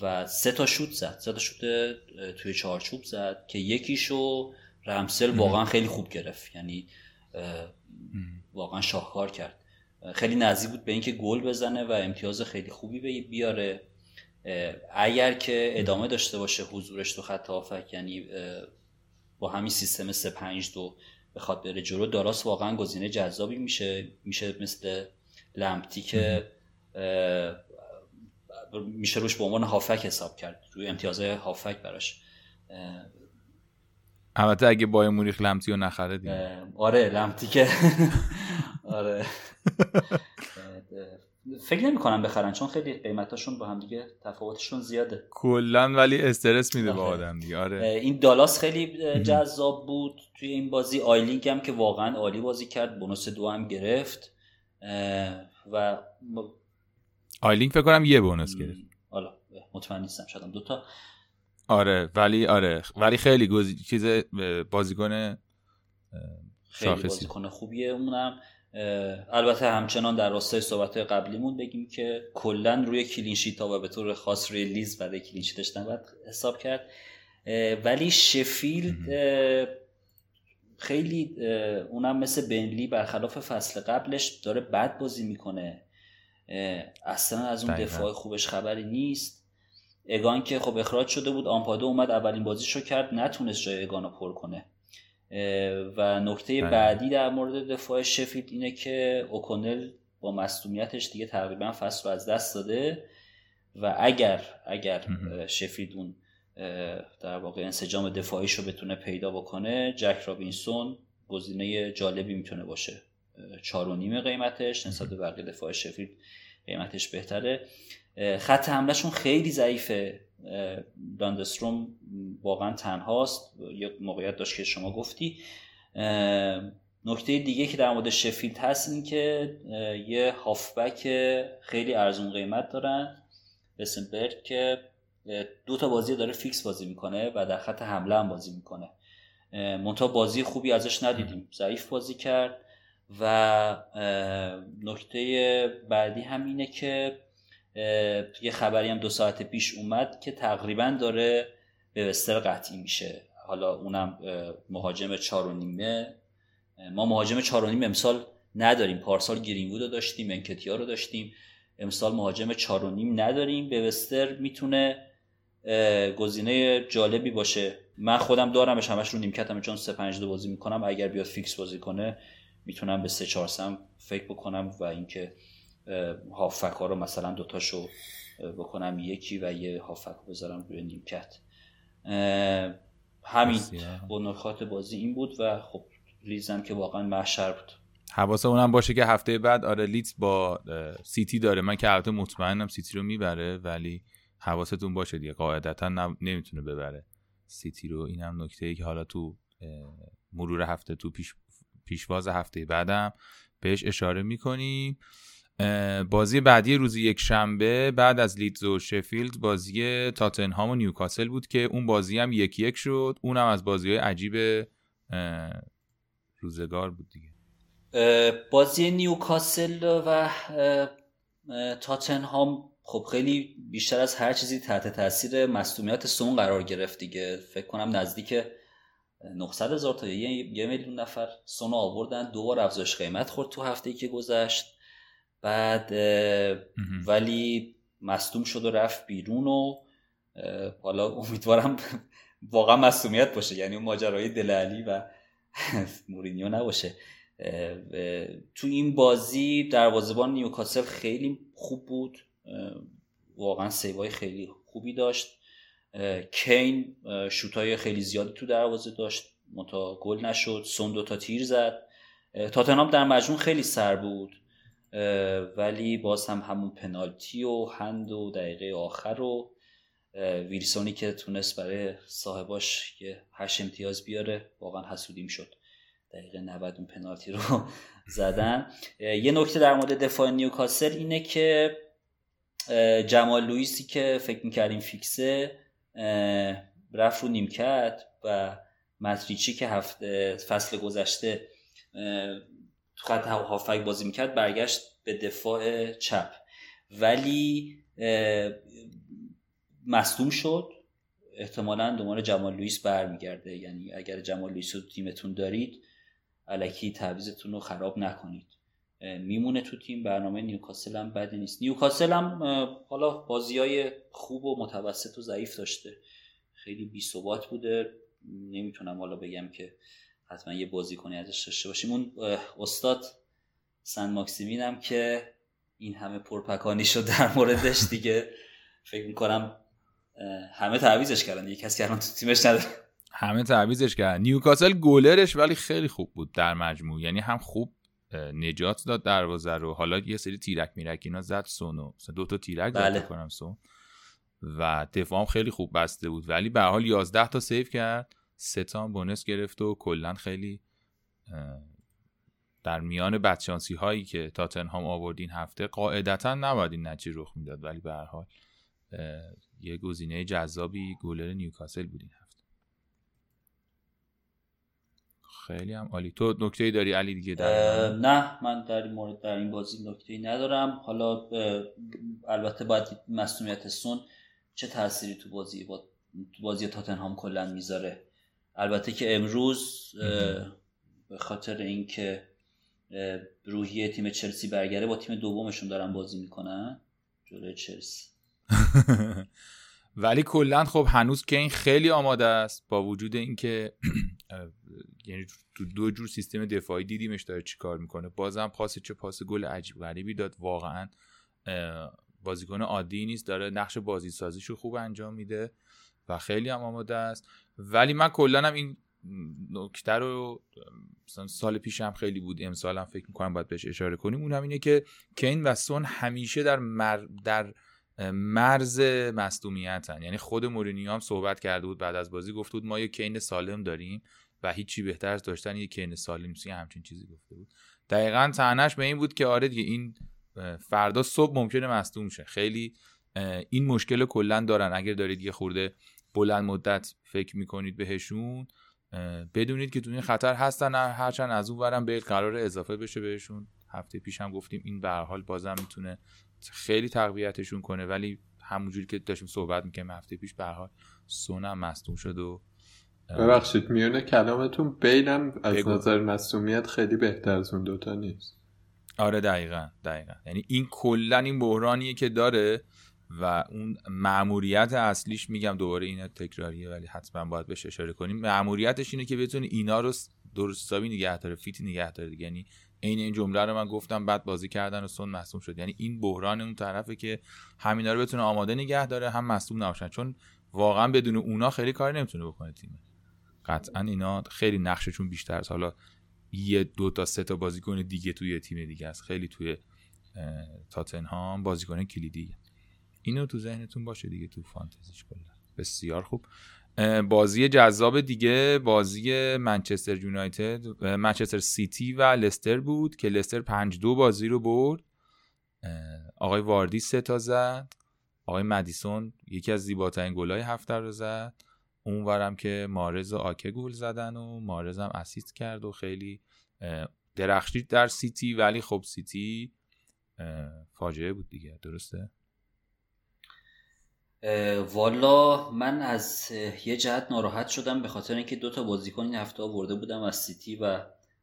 و سه تا شوت زد. سه تا شوت توی چارچوب زد که یکیشو رمسل واقعا خیلی خوب گرفت. یعنی واقعا شاهکار کرد. خیلی نزدیک بود به اینکه گل بزنه و امتیاز خیلی خوبی بیاره. اگر که ادامه داشته باشه حضورش تو خط هافک یعنی با همین سیستم 3 5 2 بخواد بره جلو داراس واقعا گزینه جذابی میشه. میشه مثل لمپتی که میشه روش به عنوان هافک حساب کرد روی امتیازهای هافک براش. البته اگه بای مونیخ لمتی رو نخره دیگه. آره لمتی که. [LAUGHS] آره. فکر نمی کنم بخرن چون خیلی قیمتاشون با هم دیگه تفاوتشون زیاده. کلا ولی استرس میده به آدم دیگه آره. این دالاس خیلی جذاب بود توی این بازی. آیلینگ هم که واقعا عالی بازی کرد bonus دو هم گرفت. و آیلینگ فکر کنم یه bonus گرفت. حالا مطمئن نیستم شدم دوتا آره ولی آره ولی خیلی گوزی... چیز بازیکن خیلی بازیکن خوبیه اونم. البته همچنان در راستای صحبت قبلیمون بگیم که کلا روی clean sheet ها و به طور خاص روی لیدز برای clean sheet ش نباید حساب کرد. ولی شفیلد خیلی اونم مثل بنلی برخلاف فصل قبلش داره بد بازی می‌کنه. اصلا از اون دفاع خوبش خبری نیست اگان که خب اخراج شده بود آمپادو اومد اولین بازیشو کرد نتونست جای اگانو پر کنه و نکته. بعدی در مورد دفاع شفید اینه که اوکونل با مصدومیتش دیگه تقریبا فصل رو از دست داده و اگر اگر. شفید اون در واقع انسجام دفاعیش رو بتونه پیدا بکنه جک رابینسون گزینه جالبی می‌تونه باشه چهار و نیم قیمتش نسبت به بقیه دفاع شفید قیمتش بهتره. خط حملهشون خیلی ضعیفه. اه، لاندستروم واقعا تنهاست. یک موقعیت داشت که شما گفتی. نکته دیگه که در مورد شفیلد هست این که یه هافبک خیلی ارزون قیمت دارن. بسنبرگ که دو تا بازی داره فیکس بازی می‌کنه و در خط حمله هم بازی می‌کنه. منتها بازی خوبی ازش ندیدیم. ضعیف بازی کرد. و نکته بعدی هم اینه که یه خبری هم دو ساعت پیش اومد که تقریبا داره به وستر قطعی میشه. حالا اونم مهاجم چار و نیمه ما مهاجم چار و نیمه امسال نداریم. پارسال گرینوود رو داشتیم انکتیا رو داشتیم. امسال مهاجم چار و نیم نداریم. به وستر می‌تونه گزینه جالبی باشه. من خودم دارمش همش رو نیمکتم چون 3 5 2 بازی می‌کنم. اگر بیاد فیکس بازی کنه می‌تونم به 3 4 3 فکر بکنم و اینکه هافک ها رو مثلا دوتاشو بکنم یکی و یه هافک رو بذارم روی نیمکت. همین نکات بازی این بود و خب لیدزم که واقعا محشر بود. حواستونم باشه که هفته بعد آره لیدز با سیتی داره. من که البته مطمئنم سیتی رو می‌بره ولی حواستون باشه دیگه. قاعدتا نم- نمی‌تونه ببره سیتی رو. اینم نکته ای که حالا تو مرور هفته تو پیش پیشواز هفته بعدم بهش اشاره می‌کنیم. بازی بعدی روز یک شنبه بعد از لیدز و شفیلد بازی تاتنهام و نیوکاسل بود که اون بازی هم یک یک شد. اونم از بازی های عجیب روزگار بود دیگه. بازی نیوکاسل و تاتنهام خب خیلی بیشتر از هر چیزی تحت تاثیر مصدومیت سون قرار گرفت دیگه. فکر کنم نزدیک 900 هزار تا یه, یه میلیون نفر سون رو آوردن دو بار افزایش قیمت خورد تو هفته که گذشت. بعد. ولی مصدوم شد و رفت بیرون و حالا امیدوارم [LAUGHS] واقعا مصدومیت باشه یعنی اون ماجرای دل علی و [LAUGHS] مورینیو نباشه. تو این بازی دروازه‌بان نیوکاسل خیلی خوب بود. واقعا سیوای خیلی خوبی داشت. کین شوتای خیلی زیادی تو دروازه داشت متا گل نشد سون دو تا تیر زد. اه، تاتنهام در مجموع خیلی سر بود ولی باز هم همون پنالتی و هند و دقیقه آخر و ویلسونی که تونست برای صاحباش یه هشت امتیاز بیاره واقعا حسودیم شد. دقیقه 90 اون پنالتی رو [LAUGHS] زدن. یه نکته در مورد دفاع نیوکاسل اینه که جمال لوئیسی که فکر می‌کردیم فیکسه رفت رو نیمکت و متریچی که هفته فصل گذشته تو خط هافک بازی می‌کرد برگشت به دفاع چپ. ولی مصدوم شد. احتمالا دوباره جمال لوئیس برمیگرده. یعنی اگر جمال لوئیس رو تو تیمتون دارید الکی تعویضتون رو خراب نکنید. میمونه تو تیم برنامه نیوکاسل هم بدی نیست. نیوکاسل هم حالا بازی های خوب و متوسط و ضعیف داشته. خیلی بی ثبات بوده. نمی‌تونم حالا بگم که حتما یه بازی کنی ازش داشته باشیم. اون استاد سن ماکسیمین هم که این همه پرپکانی شد در موردش دیگه. فکر می‌کنم همه تعویزش کردن. یه کسی الان تو تیمش نداره. همه تعویزش کرد نیوکاسل گلرش ولی خیلی خوب بود در مجموع. یعنی هم خوب نجات داد دروازه رو. حالا یه سری تیرک میرک اینا زد سونو. مثلا دو تا تیرک بله. زد کنم سون. و دفاع هم خیلی خوب بسته بود. ولی به حال 11 تا سیو کرد. سه تا بونس گرفت و کلا خیلی در میان بدشانسی هایی که تاتنهام آورد این هفته قاعدتا نباید این نتیجه رخ می‌داد. ولی به هر حال یه گزینه جذابی گلر نیوکاسل بود این هفته خیلی هم عالی. تو نکته داری علی دیگه در؟ نه من در این مورد در این بازی نکته ندارم. حالا البته باید مسئولیت سون چه تأثیری تو بازی با تو بازی تاتنهام کلا می‌ذاره؟ البته که امروز به خاطر اینکه روحیه تیم چلسی برگره با تیم دومشون دارن بازی می‌کنن. جلوی چلسی. [LAUGHS] ولی کلا خب هنوز کین خیلی آماده است با وجود اینکه [CLEARS THROAT] یعنی تو دو جور سیستم دفاعی دیدیمش داره چیکار می‌کنه. بازم پاس چه پاس گل عجیب غریبی داد. واقعا بازیکن عادی نیست. داره نقش بازی سازیشو خوب انجام میده و خیلی هم آماده است. ولی من کلا هم این نکته رو سال پیش هم خیلی بود. امسال هم فکر می‌کنم باید بهش اشاره کنیم. اون هم اینه که کین و سون همیشه در مر... در مرز مصدومیتن. یعنی خود مورینیو هم صحبت کرده بود بعد از بازی گفته بود ما یه کین سالم داریم و هیچی بهتر از داشتن یه کین سالم نیست. همچین چیزی گفته بود. دقیقا تنش به این بود که آره دیگه این فردا صبح ممکنه مصدوم شه. خیلی این مشکل کلا دارن. اگر دارید یه خورده بلند مدت فکر می‌کنید بهشون بدونید که تو این خطر هستن. هرچند از اون ورم به قرار اضافه بشه بهشون. هفته پیش هم گفتیم این به حال بازم می‌تونه خیلی تقویتشون کنه ولی همونجوری که داشتیم صحبت می‌کنیم هفته پیش به حال سونم مصدوم شد و ببخشید میونه کلامتون بیلم از بگو. نظر مصومیت خیلی بهتر از اون دوتا نیست. آره دقیقا دقیقا. یعنی این کلا این بحرانیه که داره و اون معموریت اصلیش میگم دوباره اینا تکراریه ولی حتما باید بهش اشاره کنیم. معموریتش اینه که بتونه اینا رو درستابی نگه داره فیت نگه داره یعنی عین این جمله رو من گفتم بعد بازی کردن و سون مصوم شد. یعنی این بحران اون طرفه که همینا رو بتونه آماده نگه داره هم مصوم نباشن. چون واقعا بدون اونا خیلی کاری نمی‌تونه بکنه تیم. قطعا اینا خیلی نقششون بیشتر از حالا یه دو تا سه تا بازیکن دیگه توی تیم دیگه است. خیلی توی تاتنهام بازیکن کلیدی. اینو تو ذهنتون باشه دیگه تو فانتزیش کلا. بسیار خوب. بازی جذاب دیگه بازی منچستر یونایتد منچستر سیتی و لستر بود که لستر 5 دو بازی رو برد. آقای واردی سه تا زد. آقای مدیسون یکی از زیباترین گلای هفته رو زد. اونورم که محرز و آکه گل زدن و محرز هم assist کرد و خیلی درخشید در سیتی ولی خب سیتی فاجعه بود دیگه درسته؟ والا من از یه جهت ناراحت شدم به خاطر اینکه دو تا بازیکن این هفته آورده بودم از سیتی و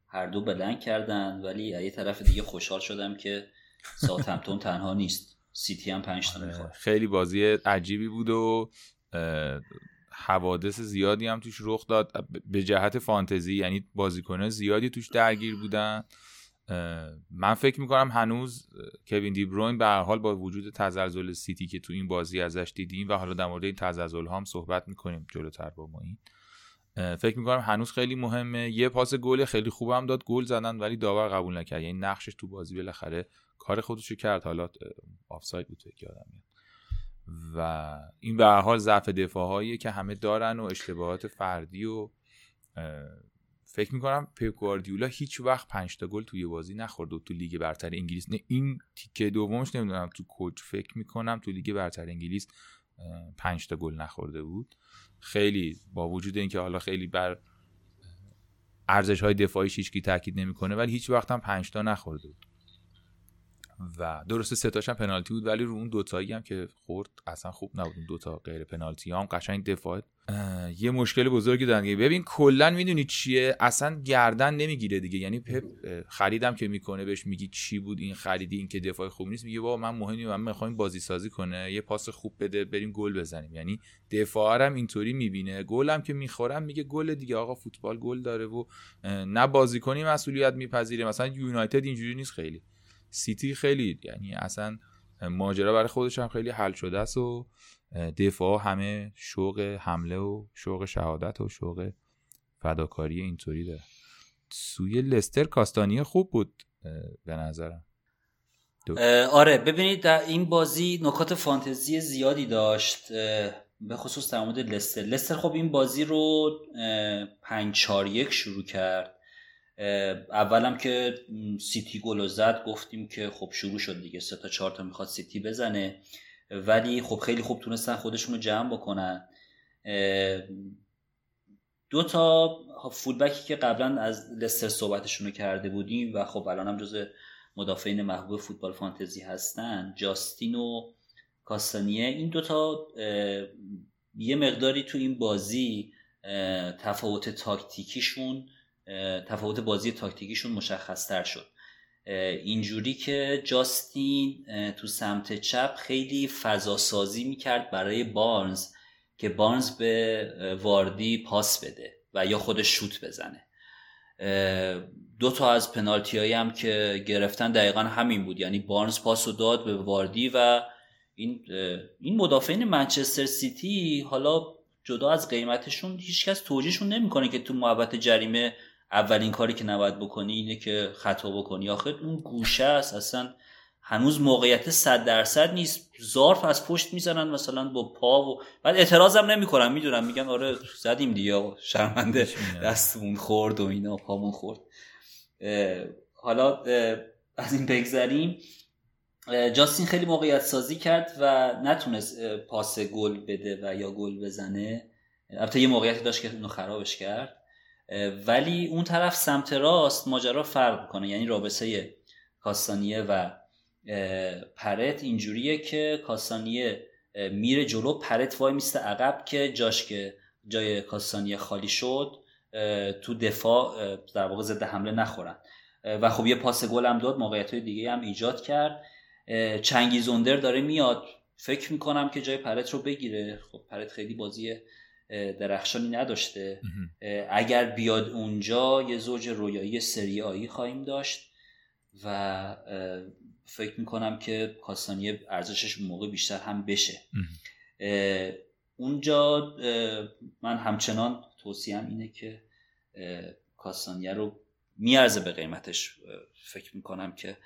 هر دو blank کردن. ولی یه طرف دیگه خوشحال شدم که ساوثهمپتون تنها نیست. سیتی هم پنج تا آره، خیلی بازی عجیبی بود و حوادث زیادی هم توش رخ داد. به جهت فانتزی یعنی بازیکنه زیادی توش درگیر بودن. من فکر می‌کنم هنوز کوین دی بروین به هر حال با وجود تزلزل سیتی که تو این بازی ازش دیدیم و حالا در مورد این تزلزل هم صحبت می‌کنیم جلوتر با ما این. فکر می‌کنم هنوز خیلی مهمه. یه پاس گل خیلی خوبم داد گل زدن ولی داور قبول نکرد. یعنی نقشش تو بازی بالاخره کار خودشو کرد. حالا آفساید بود که یادم و این به هر حال ضعف دفاعهایی که همه دارن و اشتباهات فردی و فکر می‌کنم پپ گواردیولا هیچ وقت پنج تا گل توی بازی نخورد و تو لیگ برتر انگلیس. نه این تیکه دومش نمی‌دونم تو کوچ فکر می‌کنم تو لیگ برتر انگلیس پنج تا گل نخورده بود. خیلی با وجود اینکه حالا خیلی بر ارزش های دفاعی هیچکی تاکید نمی‌کنه ولی هیچ وقت هم پنج تا نخورده بود. و درسته سه تاشم پنالتی بود ولی رو اون دوتایی هم که خورد اصلا خوب نبود اون دوتا غیر پنالتی هم قشنگ دفاع. یه مشکل بزرگی دارن ببین کلا می‌دونی چیه؟ اصلا گردن نمی‌گیره دیگه. یعنی پپ خریدم که می‌کنه بهش میگی چی بود این خریدی این که دفاع خوب نیست میگه بابا من مهمی من می‌خوایم بازی سازی کنه. یه پاس خوب بده بریم گل بزنیم. یعنی دفاعرم اینطوری می‌بینه. گلم که می‌خورم میگه گل دیگه آقا فوتبال گل داره و نه بازیکنی مسئولیت میپذیره. مثلا یونایتد اینجوری نیست خیلی. سیتی خیلی یعنی اصلا ماجرا برای خودش هم خیلی حل شده است و دفاع همه شوق حمله و شوق شهادت و شوق فداکاری اینطوری داره. سوی لستر کاستانی خوب بود به نظرم. آره ببینید در این بازی نکات فانتزی زیادی داشت به خصوص در مورد لستر. لستر خب این بازی رو پنج چار یک شروع کرد. اولم که سیتی گل زد گفتیم که خب شروع شد دیگه. سه تا چهار تا می‌خواد سیتی بزنه. ولی خب خیلی خوب تونستن خودشون رو جمع بکنن. دو تا فودبکی که قبلا از لستر صحبتشون رو کرده بودیم و خب الان هم جز مدافعین محبوب فوتبال فانتزی هستن. جاستین و کاستانیه. این دوتا یه مقداری تو این بازی تفاوت تاکتیکیشون تفاوت بازی تاکتیکیشون مشخصتر شد. اینجوری که جاستین تو سمت چپ خیلی فضا سازی می‌کرد برای بارنز که بارنز به واردی پاس بده و یا خودش شوت بزنه. دو تا از پنالتی هایی هم که گرفتن دقیقا همین بود. یعنی بارنز پاس و داد به واردی و این این مدافعین منچستر سیتی حالا جدا از قیمتشون هیچکس توجیهشون نمی‌کنه که تو محبت جریمه اولین کاری که نباید بکنی اینه که خطا بکنی. آخه اون گوشه است اصلا هنوز موقعیت صد درصد نیست. ظارف از پشت می‌زنن مثلا با پا و بعد اعتراضم نمی‌کنن می‌دونم. میگن آره زدیم دیگه. شرمنده. دستمون خورد و اینا پامون خورد. حالا از این بگذریم. جاستین خیلی موقعیت سازی کرد و نتونست پاس گل بده و یا گل بزنه. البته یه موقعیتی داشت که اونو خرابش کرد. ولی اون طرف سمت راست ماجرا فرق کنه یعنی رابطه کاستانیه و پرت اینجوریه که کاستانیه میره جلو پرت وای میسته عقب که جاش که جای کاستانیه خالی شد تو دفاع در واقع ضد حمله نخورن. و خب یه پاس گل هم داد موقعیت های دیگه هم ایجاد کرد. چنگیزوندر داره میاد. فکر می‌کنم که جای پرت رو بگیره. خب پرت خیلی بازی درخشانی نداشته. اگر بیاد اونجا یه زوج رویایی سریایی خواهیم داشت و فکر می‌کنم که کاستانیه ارزشش موقع بیشتر هم بشه. اونجا من همچنان توصیم اینه که کاستانیه رو میارزه به قیمتش. فکر می‌کنم که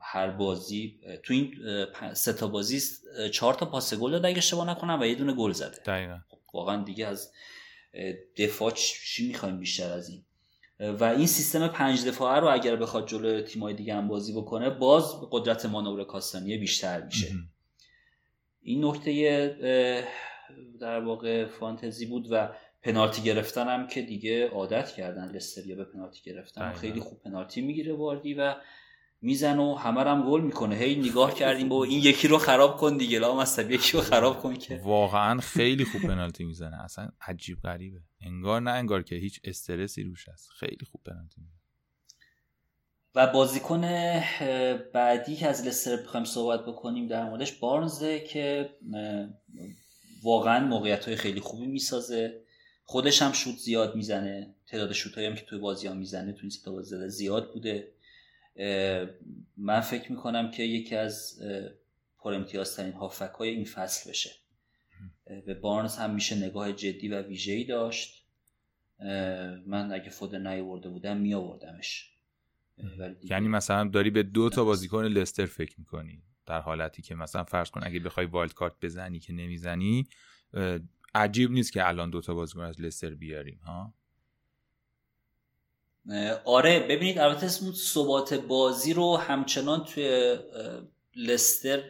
هر بازی تو این سه تا بازی چهار تا پاس گل داده اگه اشتباه نکنم و یه دونه گل زده. دقیقا. واقعا دیگه از دفاع چی می‌خوایم بیشتر از این؟ و این سیستم پنج دفاعه رو اگر بخواد جلو تیمای دیگه هم بازی بکنه باز قدرت مانور کاستانیه بیشتر میشه. این نکته در واقع فانتزی بود و پنالتی گرفتن هم که دیگه عادت کردن لستریا به پنالتی گرفتن. خیلی خوب پنالتی می‌گیره واردی و میزن و همه هم گل می‌کنه. هی نگاه کردیم با این یکی رو خراب کن دیگه. لام یکی رو خراب کن که. واقعا خیلی خوب پنالتی می‌زنه. اصلا عجیب غریبه. انگار نه انگار که هیچ استرسی روش هست. خیلی خوب پنالتی می‌زنه. و بازیکن بعدی که از لستر بخوایم صحبت بکنیم در موردش بارنزه که واقعا موقعیت های خیلی خوبی می‌سازه. خودش هم شوت زیاد می‌زنه. تعداد شوت هم که توی بازی ها می‌زنه توی این بازی زیاد بوده. من فکر می‌کنم که یکی از پر امتیازترین هافک های این فصل بشه. به بارنز هم میشه نگاه جدی و ویژه‌ای داشت. من اگه فود نیاورده بودم میآوردمش. یعنی مثلا داری به دو تا بازیکن لستر فکر می‌کنی در حالتی که مثلا فرض کن اگه بخوای وایلد کارت بزنی که نمی‌زنی عجیب نیست که الان دو تا بازیکن از لستر بیاریم ها؟ آره ببینید البته اون ثبات بازی رو همچنان توی لستر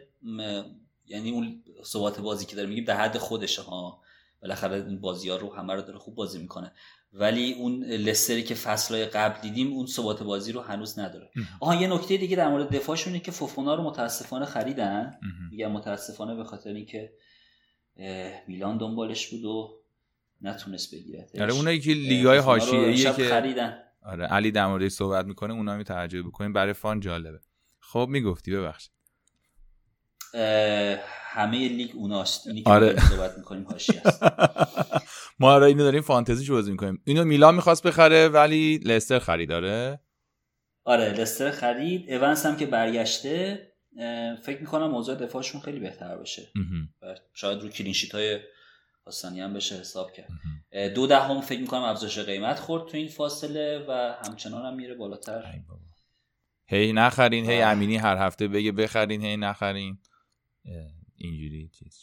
یعنی اون ثبات بازی که داره میگیم در حد خودشه ها. بالاخره این بازی ها رو همه رو داره خوب بازی می‌کنه. ولی اون لستری که فصلهای قبل دیدیم اون ثبات بازی رو هنوز نداره. آها یه نکته دیگه در مورد دفاعشونه که فوفونا رو متاسفانه خریدن. میگم متاسفانه به خاطر اینکه میلان دنبالش بود و نتونست بگیره آره اونایی که لیگای حاشیه‌ایه که خریدن. آره علی در موردش صحبت می‌کنه اونا می توجه بکنیم برای فان جالبه. خب می‌گفتی ببخشید همه لیگ اوناست. اینی که آره. صحبت می‌کنیم هاشی هست [LAUGHS] ما آره اینو داریم فانتزی بازی می‌کنیم. اینو میلان می‌خواست بخره ولی لستر خرید آره؟ آره لستر خرید. اونس هم که برگشته فکر می‌کنم موضوع دفاعشون خیلی بهتر بشه شاید رو کلینشیت های آسانی هم بشه حساب کرد. دو دهم فکر می‌کنم افزایش قیمت خورد تو این فاصله و همچنان هم میره بالاتر. هی نخرین هی امینی هر هفته بگه بخرین هی نخرین. اینجوری چیز.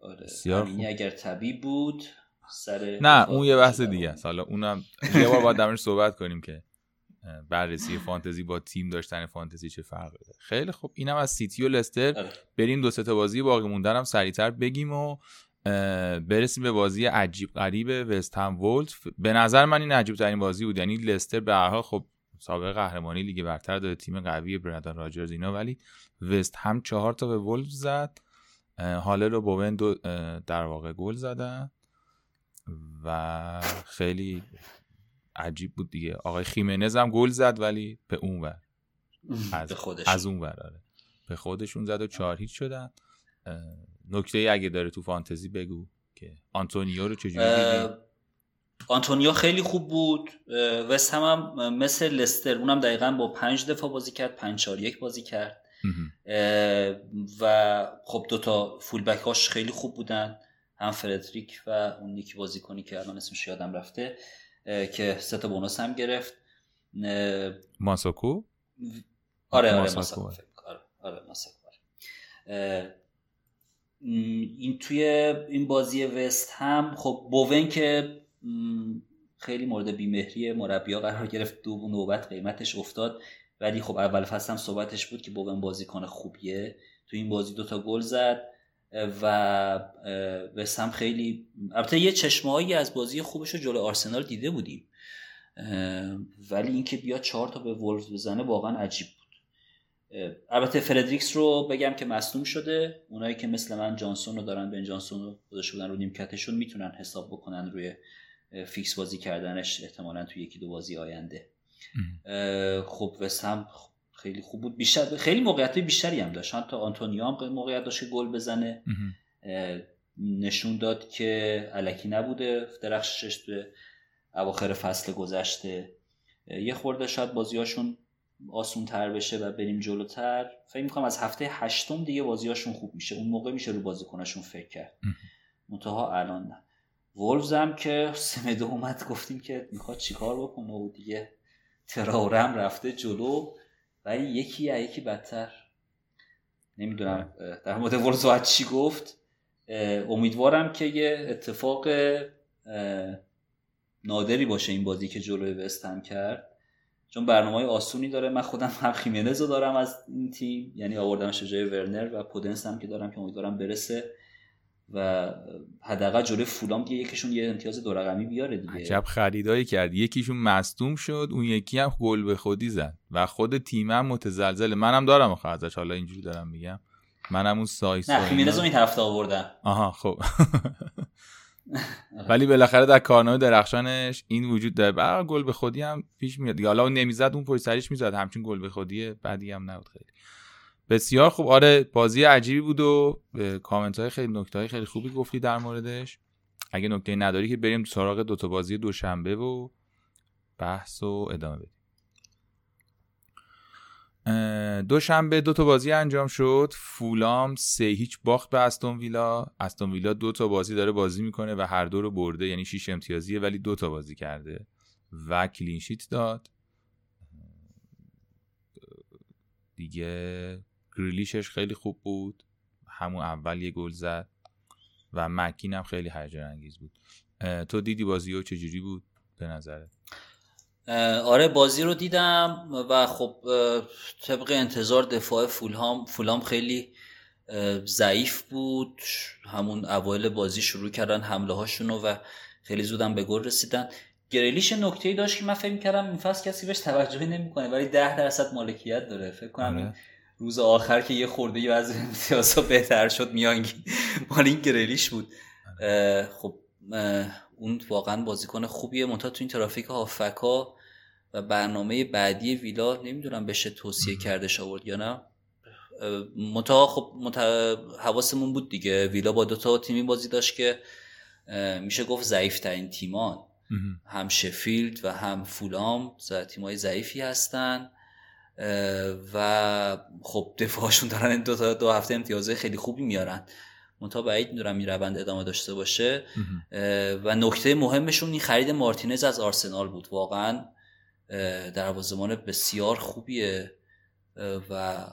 آره امینی اگر طبیب بود سر نه اون یه بحث دیگه است حالا اونم یه بار باید درمش صحبت کنیم که بررسی [LAUGHS] فانتزی با تیم داشتن فانتزی چه فرق داره. خیلی خب اینم از سیتی و لستر آره. بریم دو سه تا بازی باقی موندن هم سریعتر بگیم و برسیم به بازی عجیب غریب وست هم ولت. به نظر من این عجیب ترین بازی بود. یعنی لستر به هر حال خب سابقه قهرمانی لیگ برتر داره تیم قوی برندان راجرز اینا ولی وست هم چهار تا به ولف زد. حاله رو بوون دو در واقع گل زدن و خیلی عجیب بود دیگه. آقای خیمنز هم گل زد ولی به اون ور از, از اون ور آره. به خودشون زد و چهار هیچ شدن. نکته اگه داره تو فانتزی بگو که آنتونیو رو چجوری دیدی؟ آنتونیا خیلی خوب بود. وست هم, هم مثل لستر اونم دقیقا با پنج دفاع بازی کرد پنج چار یک بازی کرد. و خب دوتا فولبک هاش خیلی خوب بودن هم فردریک و اون یکی بازی کنی که الان اسمش یادم رفته که سه تا بونوس هم گرفت. ماساکو؟ آره آره ماساکو. آره آره ماساکو. این توی این بازی وست هم خب بوون که خیلی مورد بیمهری مربیا قرار گرفت دو نوبت قیمتش افتاد ولی خب اول فصل هم صحبتش بود که بوون بازیکن خوبیه. تو این بازی دوتا گل زد و وست هم خیلی البته یه چشمهایی از بازی خوبش رو جلو آرسنال دیده بودیم. ولی اینکه بیا چهار تا به ولف بزنه واقعا عجیب البته فردریکس رو بگم که مصدوم شده. اونایی که مثل من جانسون رو دارن بن جانسون رو گذاشته بودن رو نیمکتشون می‌تونن حساب بکنن روی فیکس بازی کردنش. احتمالا توی یکی دو بازی آینده. خب وسم خیلی خوب بود. بیشتر خیلی موقعیت بیشتری هم داشت. تا آنتونیو هم موقعیت داشت که گل بزنه. نشون داد که الکی نبوده. درخشش تو اواخر فصل گذشته. یه خورده شاید بازیاشون آسون تر بشه و بریم جلوتر. فکر می‌کنم از هفته هشتم دیگه بازیاشون خوب میشه. اون موقع میشه رو بازیکنشون فکر کرد. منتها الان نه. وولفز هم که سمدو اومد گفتیم که می‌خواد چیکار بکنه؟ و دیگه تراورم رفته جلو. ولی یکی یا یکی بدتر. نمی‌دونم در مورد وولفز چی گفت. امیدوارم که یه اتفاق نادری باشه این بازی که جلوی وستم کرد. چون برنامه های آسونی داره. من خودم هم خیمنز رو دارم از این تیم. یعنی آوردم جای ورنر و پودنس هم که دارم که امیدوارم برسه. و حداقل جلوی فولام دیگه یکیشون یه امتیاز دو رقمی بیاره دیگه. عجب خریدایی کرد. یکیشون مصدوم شد اون یکی هم گل به خودی زد. و خود تیمم متزلزل منم دارم آخه ازش حالا اینجوری دارم میگم. منم اون سای نه خیمنز این طرف آوردم. آها خب. [LAUGHS] ولی بالاخره در کارنامه درخشانش این وجود داره. بعد گل به خودی هم پیش میاد حالا اون نمی‌زد اون پشت سرش می‌زد. همچین گل به خودی بعدی هم نبود خیلی. بسیار خوب. آره بازی عجیبی بود و کامنت های خیلی نکته های خیلی خوبی گفتی در موردش. اگه نکته نداری که بریم سراغ دوتا بازی دوشنبه و بحث و ادامه بدیم. دوشنبه دو تا بازی انجام شد. فولام سه هیچ باخت به استون ویلا. استون ویلا دو تا بازی داره بازی می‌کنه و هر دو رو برده یعنی شیش امتیازیه ولی دو تا بازی کرده و کلینشیت داد. دیگه گریلیشش خیلی خوب بود. همون اول یه گل زد و مکین هم خیلی هیجان انگیز بود. تو دیدی بازی و چجوری بود؟ به نظرت. آره بازی رو دیدم و خب طبق انتظار دفاع فولهام فولام خیلی ضعیف بود. همون اوایل بازی شروع کردن حمله هاشونو و خیلی زودم به گل رسیدن. گریلیش نکته ای داشت که من فکر کردم این فصل کسی بهش توجهی نمی‌کنه ولی ده درصد مالکیت داره. فکر کنم آره. روز آخر که یه خورده ی از امتیازها بهتر شد میانگی مال این گریلیش بود. آره. خب اون واقعا بازیکن خوبیه. منتها تو این ترافیک هافکا و برنامه بعدی ویلا نمی‌دونم بشه توصیه کردش آورد یا نه. منتها خب حواسمون بود دیگه. ویلا با دوتا تیمی بازی داشت که میشه گفت ضعیف ترین تیمان هم شفیلد و هم فولام تیمای ضعیفی هستن. و خب دفاعشون دارن دو تا دو هفته امتیازه خیلی خوبی میارن. منتها بعید می‌دونم این روند ادامه داشته باشه. و نکته مهمشون این خرید مارتینز از آرسنال بود. واقعا دروازه‌بان بسیار خوبیه. و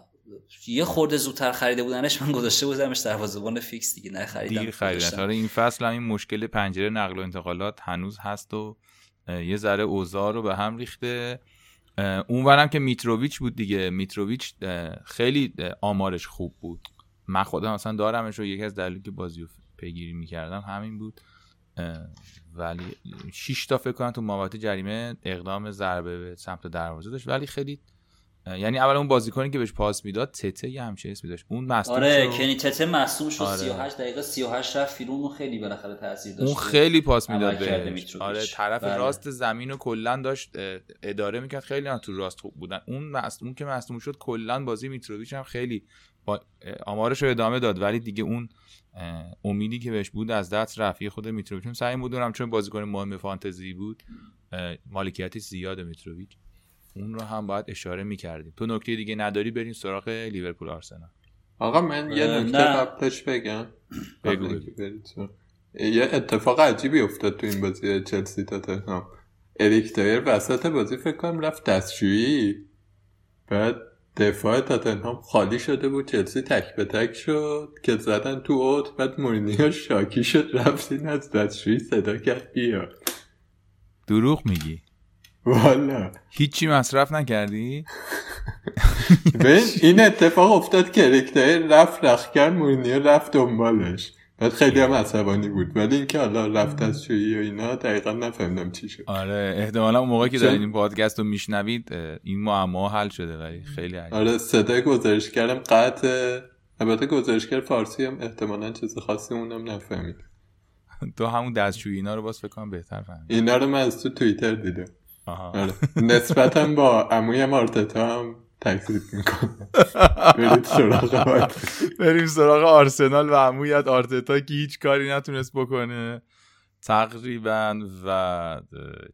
یه خورده زودتر خریده بودنش من گذاشته بودمش دروازه‌بان فیکس دیگه نه خریدم دیر خریدن. آره این فصل هم این مشکل پنجره نقل و انتقالات هنوز هست و یه ذره اوضاع رو به هم ریخته. اونورم که میتروویچ بود دیگه. میتروویچ خیلی آمارش خوب بود. من خودم اصلا دارمش و یکی از دلیلی که بازی رو پیگیری می‌کردم همین بود. ولی 6 تا فکر کنم تو محوطه جریمه اقدام ضربه به سمت دروازه داشت. ولی خیلی یعنی اول اون بازیکنی که بهش پاس می‌داد تته یه همچه اسمی داشت. اون مصدوم آره کنی تته مصدوم شد آره. 38 دقیقه 38 رفت فیرون اون خیلی بالاخره تاثیر داشت. اون خیلی پاس می‌داد بهش. آره طرف بله. راست زمین رو کلا داشت اداره می‌کرد. خیلی هم تو راست خوب بودن. اون مصدوم که مصدوم شد کلا بازی میتروویچ هم خیلی با آمارش رو ادامه داد. ولی دیگه اون امیدی که بهش بود از دست رفت. خود میتروویچ. سعی بودونم چون بازیکن مهم فانتزی بود مالکیتی زیاد میتروویچ. اون رو هم باید اشاره می‌کردیم. تو نکته دیگه نداری؟ بریم سراغ لیورپول آرسنال. آقا من یه نکته قبلش بگم. بگو یه اتفاق عجیبی افتاد تو این بازی چلسی تاتنهام اریک تایر وسط بازی فکر کنم رفت دستشویی. بعد دفاع تاتنهام خالی شده بود چلسی تک به تک شد که زدن تو اوت بعد مورینیو شاکی شد رفتین از دستشویی صدا کرد بیا. دروغ میگی. والا. هیچی مصرف نکردی؟ [LAUGHS] این اتفاق افتاد اریک رفت رخ کرد مورینیو رفت دنبالش. خیلی هم عصبانی بود. ولی اینکه حالا رفت از شویی و اینا دقیقا نفهمیدم چی شد. آره احتمالا اون موقعی که دارین این پادکست رو میشنوید این معما حل شده ولی خیلی عجیب. آره صدای گزارش کردم قطع. البته گزارشگر فارسی هم احتمالا چیز خاصی اونم نفهمید. [LAUGHS] تو همون دستشویی اینا رو باز فکر کنم بهتر فهمید اینا رو من از تو توییتر دیدم. آره. نسبتا با عموی مارتتا هم تکذیب می‌کنه [LAUGHS] بریم سراغ آرسنال و عمویت آرتتا که هیچ کاری نتونست بکنه. تقریبا و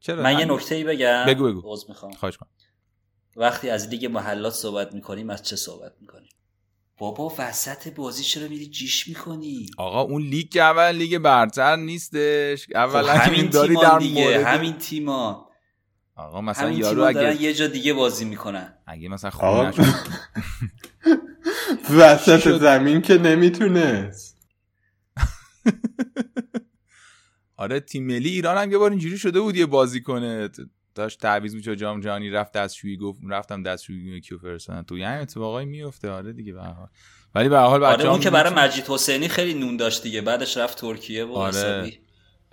چرا؟ من یه نکته ای بگم. بگو بگو. می‌خوام. خواهش کنم وقتی از لیگ محلات صحبت می‌کنیم از چه صحبت می‌کنیم؟ بابا وسط بازی چرا میری جیش می‌کنی آقا اون لیگ که اول لیگ برتر نیستش. اولا خب همین داری در دیگه همین تیما آقا مثلا یارو اگه یه جا دیگه بازی می‌کنن. اگه مثلا خونه [LAUGHS] وسط زمین که نمی‌تونست. آره تیم ملی ایران هم یه بار اینجوری شده بود یه بازی کنه. داشت تعویض میشه جام جهانی رفت دستشویی گفت رفتم دستشویی کیو فرستادن تو یعنی اتفاقایی میفته آره دیگه به حال. ولی به حال آره اون که برای مجید حسینی خیلی نون داشت دیگه. بعدش رفت ترکیه و آره.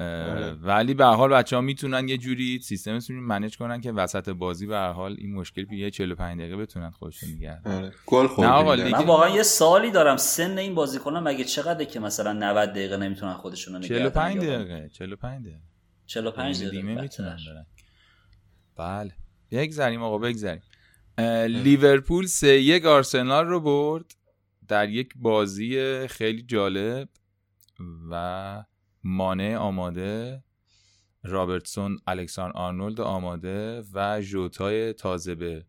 آره. ولی به حال بچه ها می‌تونن یه جوری سیستمشون منیج کنن که وسط بازی به حال این مشکل پیش 45 دقیقه بتونن خودشون نگه آره. گل خورد من واقعا یه سالی دارم سن این بازیکنان مگه چقدره که مثلا 90 دقیقه نمی‌تونن خودشون رو نگه 45 دقیقه 45 دقیقه. 45 دقیقه. دیمه می‌تونن برن. بله. بگذریم آقا بگذریم. لیورپول سه یک آرسنال رو برد. در یک بازی خیلی جالب و مانه آماده رابرتسون الکساندر آرنولد آماده و ژوتای تازه به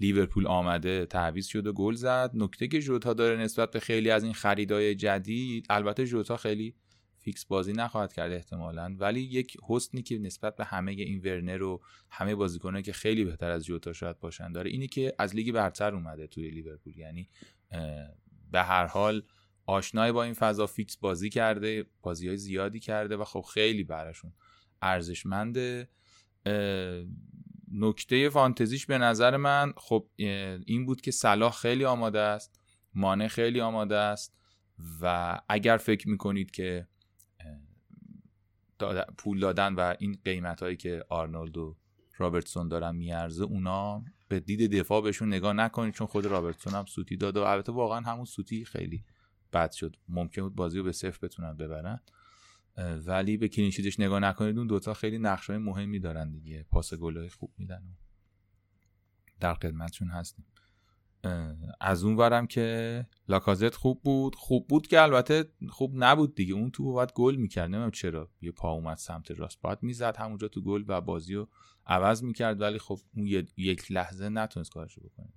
لیورپول آمده. تعویض شد و گل زد. نکته که ژوتا داره نسبت به خیلی از این خریدای جدید البته ژوتا خیلی فیکس بازی نخواهد کرد احتمالا ولی یک حسنی که نسبت به همه این ورنر و همه بازیکنه که خیلی بهتر از ژوتا شاید باشن داره اینی که از لیگ برتر اومده توی لیورپول. یعنی به هر حال آشنای با این فضا فیکس بازی کرده بازی های زیادی کرده و خب خیلی براشون ارزشمنده. نکته فانتزیش به نظر من خب این بود که صلاح خیلی آماده است مانه خیلی آماده است و اگر فکر می‌کنید که پول دادن و این قیمت هایی که آرنولد و رابرتسون دارن میارزه اونا به دید دفاع بهشون نگاه نکنید چون خود رابرتسون هم سوتی داد و البته واقعا همون سوتی خیلی بد شد. ممکن بود بازی رو به صفر بتونن ببرن. ولی به کلینشیتش نگاه نکنید اون دوتا خیلی نقش های مهمی دارن دیگه. پاس گل خوب میدن و در خدمتشون هستیم. از اون ورم که لاکازت خوب بود. خوب بود که البته خوب نبود دیگه. اون تو باید گل می‌کرد. نمی‌دونم چرا. یه پا اومد سمت راست. باید می‌زد همونجا تو گل و بازی رو عوض می‌کرد. ولی خب اون یک لحظه نتونست کارشو بکنه.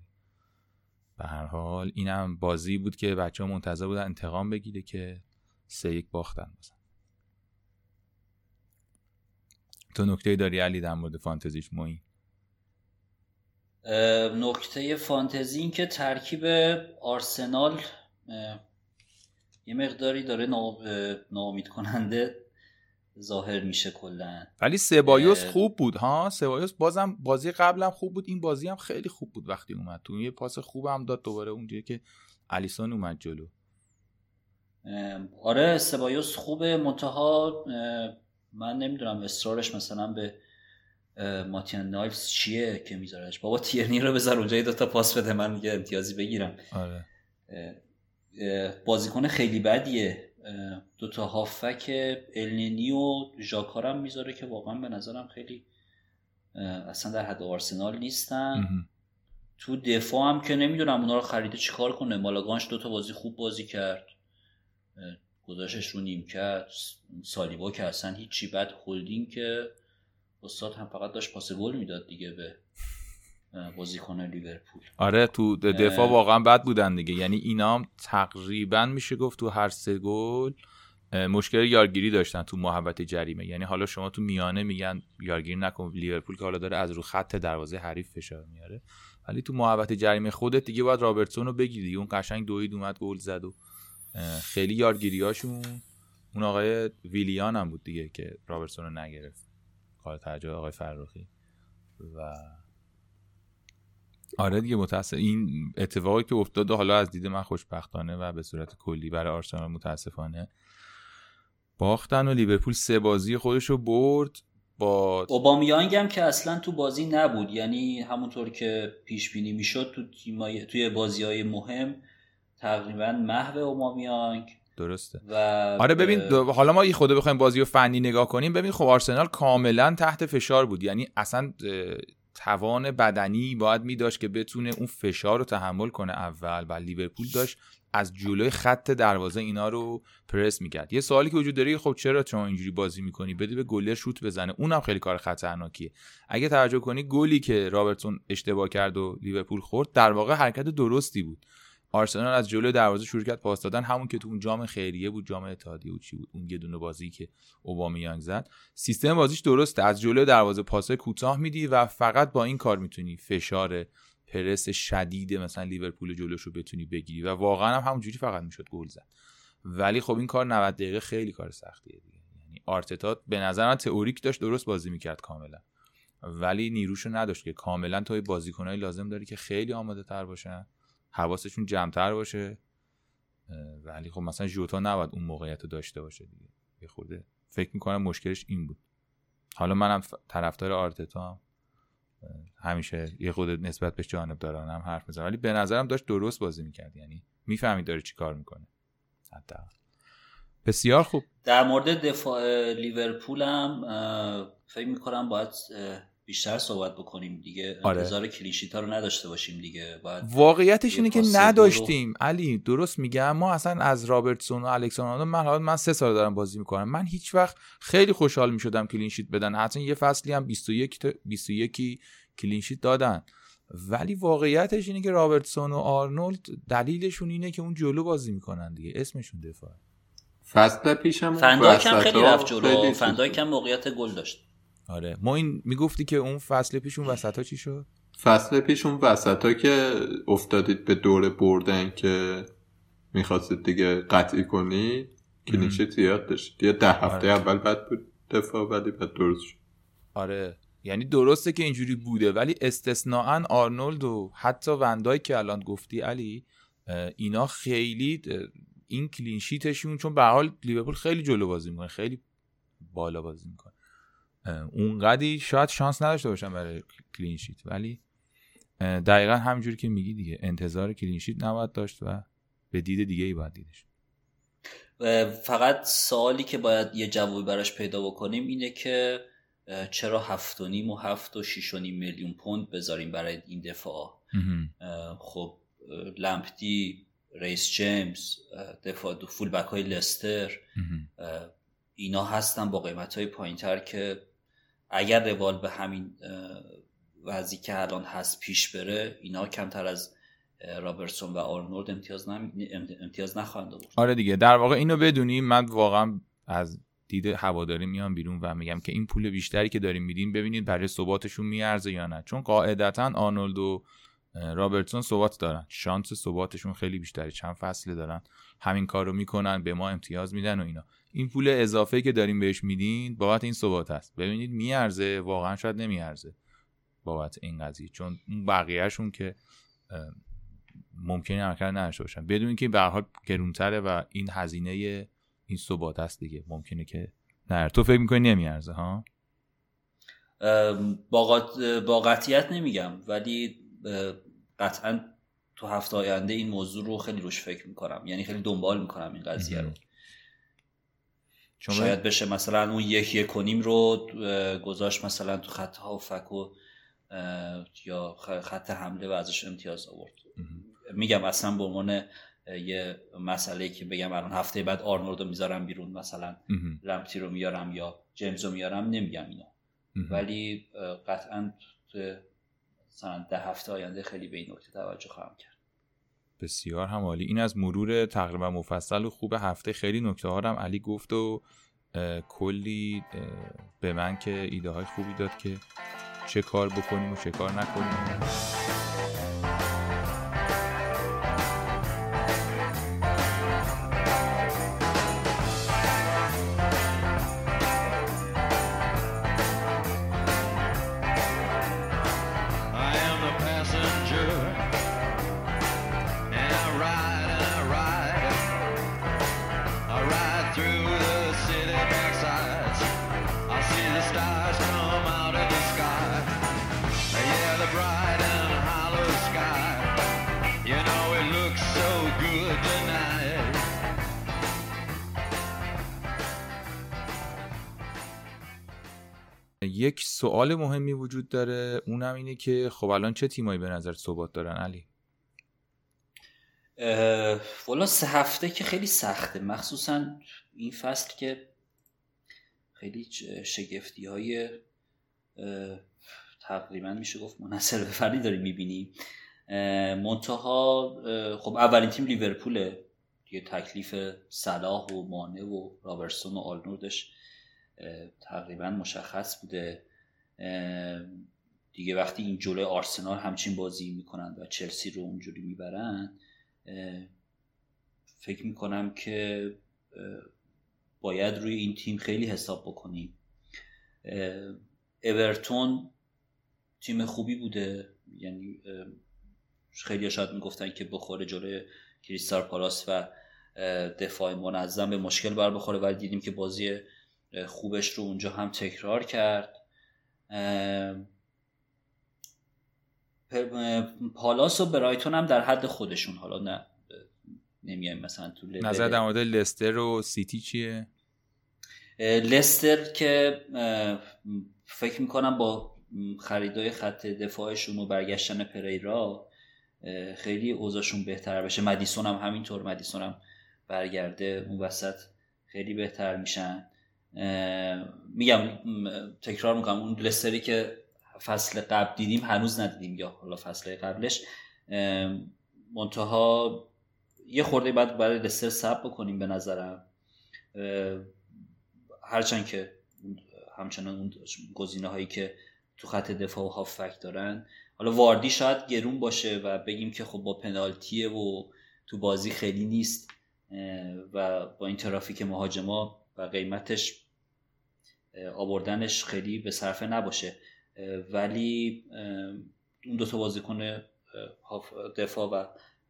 به هر حال اینم بازی بود که بچه ها منتظر بودن انتقام بگیره که سه یک باختن بزن تو نکته داری علی در مورد فانتزیش موی نکته فانتزی این که ترکیب آرسنال یه مقداری داره ناامید کننده ظاهر میشه کلا. ولی سبایوس خوب بود ها؟ سبایوس بازم بازی قبلم خوب بود این بازی هم خیلی خوب بود وقتی اومد تو. یه پاس خوب هم داد دوباره اونجایی که الیسون اومد جلو. آره سبایوس خوبه. منتها من نمی‌دونم اصرارش مثلا به ماتیان نایفز چیه که میذارش. بابا تیرنی رو بذار اونجا دوتا پاس بده من یه امتیازی بگیرم. آره. بازیکن خیلی بدیه. دوتا هافک النینی و ژاکارم می‌ذاره که واقعا به نظرم خیلی اصلا در حد آرسنال نیستن. تو دفاع هم که نمی‌دونم اونا رو خریده چیکار کنه. مالاگانش دوتا بازی خوب بازی کرد. گذاشش رو نیم کرد سالیبا که اصلا هیچی. بعد هولدینگ که استاد هم فقط داشت پاس گل می‌داد دیگه به بازیکن لیورپول. آره تو دفاع واقعا بد بودن دیگه. یعنی اینا تقریبا میشه گفت تو هر سه گل مشکل یارگیری داشتن تو محبت جریمه. یعنی حالا شما تو میانه میگن یارگیری نکن لیورپول که حالا داره از رو خط دروازه حریف فشار میاره. ولی تو محبت جریمه خودت دیگه باید رابرتسون رو بگیری اون قشنگ دوید اومد گل زد و خیلی یارگیریاشون اون آقای ویلیان هم بود دیگه که رابرتسون رو نگرفت. کار ترجمه آقای فرخی. و آره دیگه متاسف این اتفاقی که افتاده حالا از دید من خوشبختانه و به صورت کلی برای آرسنال متاسفانه باختن و لیورپول سه بازی خودش رو برد با اوبامیانگ هم که اصلا تو بازی نبود. یعنی همونطور که پیش بینی می‌شد تو توی بازی های مهم تقریبا محو اوبامیانگ درسته. و آره ببین حالا ما خود بخوایم بازی رو فنی نگاه کنیم. ببین خب آرسنال کاملا تحت فشار بود. یعنی اصلا توان بدنی باید می داشت که بتونه اون فشار رو تحمل کنه اول و لیورپول داشت از جلوی خط دروازه اینا رو پرس می‌کرد. یه سوالی که وجود داره خب چرا شما اینجوری بازی می‌کنی؟ بدی به گلر شوت بزنه. اونم خیلی کار خطرناکیه. اگه توجه کنی گلی که رابرتسون اشتباه کرد و لیورپول خورد در واقع حرکت درستی بود. آرسنال از جلوی دروازه شروع کرد پاس دادن. همون که تو اون جام خیریه بود جام اتحادیه بود چی بود؟ اون یه دونه بازی که اوبامیانگ زد. سیستم بازیش درسته. از جلوی دروازه پاس کوتاه میدی و فقط با این کار می‌تونی فشار پرس شدید مثلا لیورپول جلوش رو بتونی بگیری و واقعا هم همونجوری فقط می‌شد گل زد. ولی خب این کار 90 دقیقه خیلی کار سختیه دیگه. یعنی آرتتا به نظر من تئوریک داشت درست بازی می‌کرد کاملا. ولی نیروشو نداشت که کاملا توی بازیکنای لازم داری که خیلی آماده تر باشن. حواسشون جمعتر باشه. ولی خب مثلا جوتا نباید اون موقعیت رو داشته باشه دیگه. یه خورده فکر می‌کنم مشکلش این بود. حالا منم طرفدار آرتتا هم. همیشه یه خود نسبت به جانب دارانم حرف می‌زنم. ولی به نظرم داشت درست بازی می‌کرد. یعنی می‌فهمید داره چی کار می‌کنه. حتی بسیار خوب. در مورد دفاع لیورپول هم فکر می‌کنم باید بیشتر صحبت بکنیم دیگه. آره. انتظار clean sheet ا رو نداشته باشیم دیگه. باید واقعیتش اینه که نداشتیم. علی درست میگم ما اصلا از رابرتسون و الکساندر من حالا من سه سال دارم بازی می‌کنم. من هیچ وقت خیلی خوشحال می‌شدم clean sheet بدن. حتی یه فصلی هم 21 21 clean sheet دادن. ولی واقعیتش اینه که رابرتسون و آرنولد دلیلشون اینه که اون جلو بازی می‌کنن دیگه. اسمشون دفاع فصل پیشم فندایک هم خیلی رفت جلو. فندایک هم موقعیت گل داشت. آره. ما این می‌گفتی که اون فصل پیش اون وسط ها چی شد؟ فصل پیش اون وسط ها که افتادید به دور بردن که می‌خواستید دیگه قطعی کنی کلینشیت زیاد داشت یه ده هفته آره. اول بد بود دفاع ولی بعد درست شد. آره. یعنی درسته که اینجوری بوده ولی استثناا آرنولد و حتی وندای که الان گفتی علی اینا خیلی این clean sheet شون چون به حال لیورپول خیلی جلو بازی می‌کنه خیلی بالا بازی می‌کنه. اونقدی شاید شانس نداشته باشن برای clean sheet ولی دقیقا همینجوری که میگی دیگه انتظار clean sheet نباید داشت و به دید دیگه ای باید دیدش. فقط سوالی که باید یه جوابی براش پیدا بکنیم اینه که چرا هفت و نیم و هفت و شیش و نیم میلیون پوند بذاریم برای این دفاع؟ خب لمپتی ریس جیمز دفاع full back های لستر اینا هستن با قیمت های پایین تر که اگر روال به همین وضعی که الان هست پیش بره اینا کمتر از رابرتسون و آرنولد امتیاز, نم... امتیاز نخواهند آورد. آره دیگه. در واقع اینو بدونیم. من واقعا از دید هواداری میام بیرون و میگم که این پول بیشتری که داریم میدیم ببینید برای ثباتشون میارزه یا نه. چون قاعدتا آرنولد و رابرتسون ثبات دارن. شانس ثباتشون خیلی بیشتره. چند فصله دارن. همین کارو می‌کنن. به ما امتیاز میدن و اینا. این پول اضافه که داریم بهش میدین بابت این ثبات هست ببینید میارزه واقعا شاید نمیارزه بابت این قضیه چون اون بقیهشون که ممکنه عملکرد نداشته باشن. بدون اینکه به حال گرونتره و این هزینه این ثبات هست دیگه. ممکنه که نه تو فکر می‌کنی نمیارزه ها؟ با قطعیت نمیگم ولی قطعا تو هفته آینده این موضوع رو خیلی روش فکر می‌کنم. یعنی خیلی دنبال می‌کنم این قضیه رو. شاید بشه مثلا اون یک یک کنیم رو گذاشت مثلا تو خط ها و فک و یا خط حمله و ازش امتیاز آورد. میگم اصلا به عنوان یه مسئله که بگم الان هفته بعد آرنولد رو می‌ذارم بیرون مثلا لمپتی رو میارم یا جیمز رو میارم نمیگم اینا. ولی قطعا مثلا ده هفته آینده خیلی به این نکته توجه خواهم کرد. بسیار هم عالی این از مرور تقریبا مفصل و خوب هفته. خیلی نکته ها هم علی گفت و کلی به من که ایده های خوبی داد که چه کار بکنیم و چه کار نکنیم. یک سوال مهمی وجود داره اونم اینه که خب الان چه تیمایی به نظر ثبات دارن؟ علی. والا سه هفته که خیلی سخته. مخصوصا این فصل که خیلی شگفتی های تقریبا میشه گفت منصر به فردی داریم می‌بینیم. منتها خب اولین تیم لیورپوله. یه تکلیف صلاح و مانه و رابرسون و آلنوردش تقریبا مشخص بوده. دیگه وقتی این جلوی آرسنال همچین بازی می‌کنن و چلسی رو اونجوری می‌برن فکر می‌کنم که باید روی این تیم خیلی حساب بکنیم. اورتون تیم خوبی بوده. یعنی خیلی شاید می‌گفتن که بخوره جلوی کریستال پالاس و دفاع منظم به مشکل بر بخوره ولی دیدیم که بازی خوبش رو اونجا هم تکرار کرد. پالاس و برایتون هم در حد خودشون حالا نه نمیایم مثلا تو نظر در مورد لستر و سیتی چیه؟ لستر که فکر می‌کنم با خریدای خط دفاعشون و برگشتن پریرا خیلی اوضاعشون بهتر بشه. مدیسون هم همینطور مدیسون هم برگرده اون وسط خیلی بهتر میشن. میگم تکرار می‌کنم. اون لستری که فصل قبل دیدیم هنوز ندیدیم یا حالا فصل قبلش. منتها یه خورده بعد برای لستر سب بکنیم به نظرم. هرچند که همچنان اون گزینه هایی که تو خط دفاع و هافک دارن. حالا واردی شاید گرون باشه و بگیم که خب با پنالتیه و تو بازی خیلی نیست. و با این ترافیک مهاجما و قیمتش آوردنش خیلی به صرفه نباشه. ولی اون دوتا بازیکن دفاع و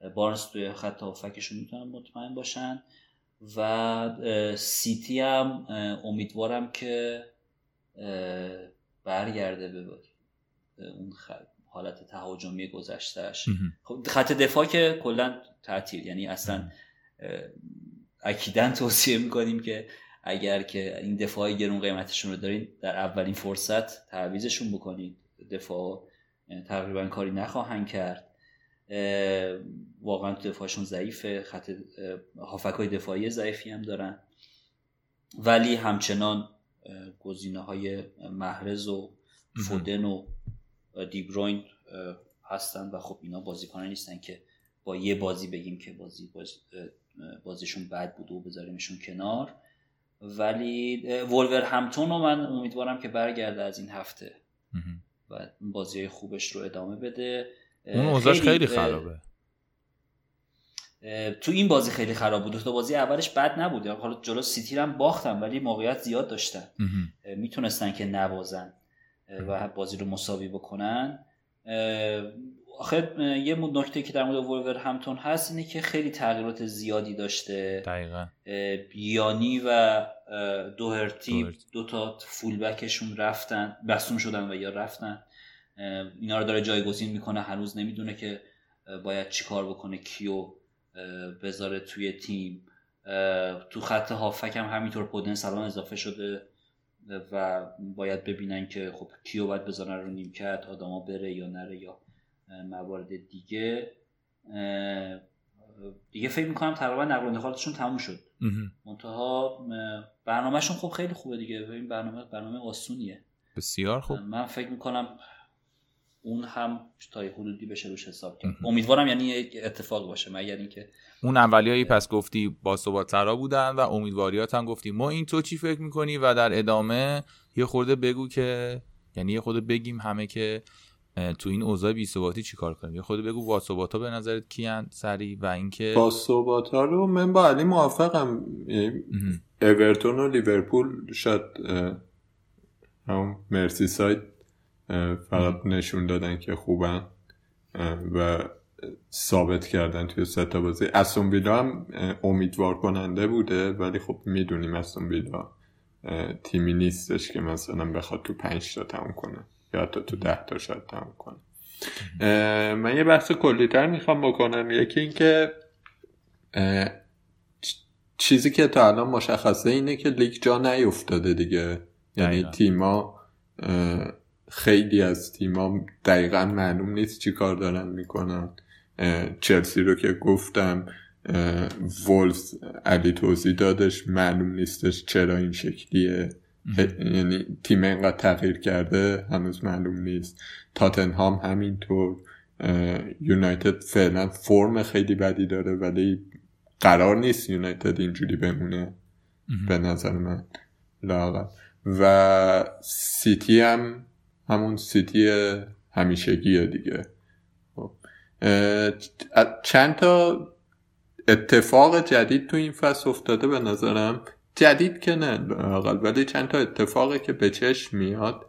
بارنس توی خط هافکشون می‌تونن مطمئن باشن. و سیتی هم امیدوارم که برگرده به اون حالت تهاجمی گذشتهش خب خط دفاع که کلا تعطیل. یعنی اصلا اکیدن توصیه می‌کنیم که اگر که این دفاع گرون قیمتشون رو دارین در اولین فرصت تعویزشون بکنید دفاع تقریبا کاری نخواهند کرد. واقعا دفاعشون ضعیفه خط هافک های دفاعی ضعیفی هم دارن. ولی همچنان گزینه های محرز و فودن و دیبروین هستن و خب اینا بازیکنان نیستن که با یه بازی بگیم که بازی, بازی بازیشون بد بود و بذاریمشون کنار. ولی ولور همتون رو من امیدوارم که برگرده از این هفته. و بازی خوبش رو ادامه بده. اون اوضاعش خیلی خرابه. تو این بازی خیلی خراب بود. تو بازی اولش بد نبود. حالا جلو سیتی هم باختن ولی موقعیت زیاد داشتن. می‌تونستن که نوازن و بازی رو مساوی بکنن. آخه یه نکته که در مورد وولور همتون هست اینه که خیلی تغییرات زیادی داشته. دقیقا. بیانی و دوهرتی دو تا فولبکشون رفتن بستون شدن و یا رفتن. اینا رو داره جایگزین می‌کنه هنوز نمی‌دونه که باید چیکار بکنه کیو بذاره توی تیم. تو خط هافک هم همینطور پودن سلام اضافه شده و باید ببینن که خب کیو باید بزنن رو نیمکت آدما بره یا نره یا موارد دیگه دیگه فکر می‌کنم تقریبا نقل و انتقالاتشون تموم شد. منتها برنامهشون خب خیلی خوبه دیگه. این برنامه برنامه آسونیه. بسیار خوب. من فکر می‌کنم اون هم تا حدودی بشه روش حساب کرد. امیدوارم یعنی یک اتفاق باشه. مگر اینکه اون اولیایی پس گفتی با ترا بودن و امیدواریات هم گفتی. ما این تو چی فکر می‌کنی؟ و در ادامه یه خورده بگو که یعنی یه خورده بگیم همه که تو این اوضاع بی ثباتی چیکار کنیم؟ یه خود بگو واسوباتا به نظرت کیان سری و اینکه واسوباتا رو من با علی موافقم. اورتون و لیورپول شاید همون مرسی ساید فقط نشون دادن که خوبن و ثابت کردن توی ستا بازی. استون ویلا هم امیدوار کننده بوده ولی خب می‌دونیم استون ویلا تیمی نیستش که مثلا بخواد تو پنج تا تموم کنه. یا حتی تو ده تا شاید تموم کنه من یه بحث کلیتر می‌خوام بکنم. یکی اینکه چیزی که تا الان مشخصه اینه که لیگ جا نیفتاده دیگه. یعنی تیما خیلی از تیما دقیقا معلوم نیست چی کار دارن می‌کنن. چلسی رو که گفتم وولز علی توضیح دادش معلوم نیستش چرا این شکلیه. یعنی تیم اینقدر تغییر کرده هنوز معلوم نیست. تاتنهام همینطور یونایتد فعلا فرم خیلی بدی داره ولی قرار نیست یونایتد اینجوری بمونه. به نظر من. لاغر و سیتی هم همون سیتی همیشگیه دیگه. خب. چند تا اتفاق جدید تو این فصل افتاده به نظرم جدید که نه ولی چند تا اتفاقی که به چشم میاد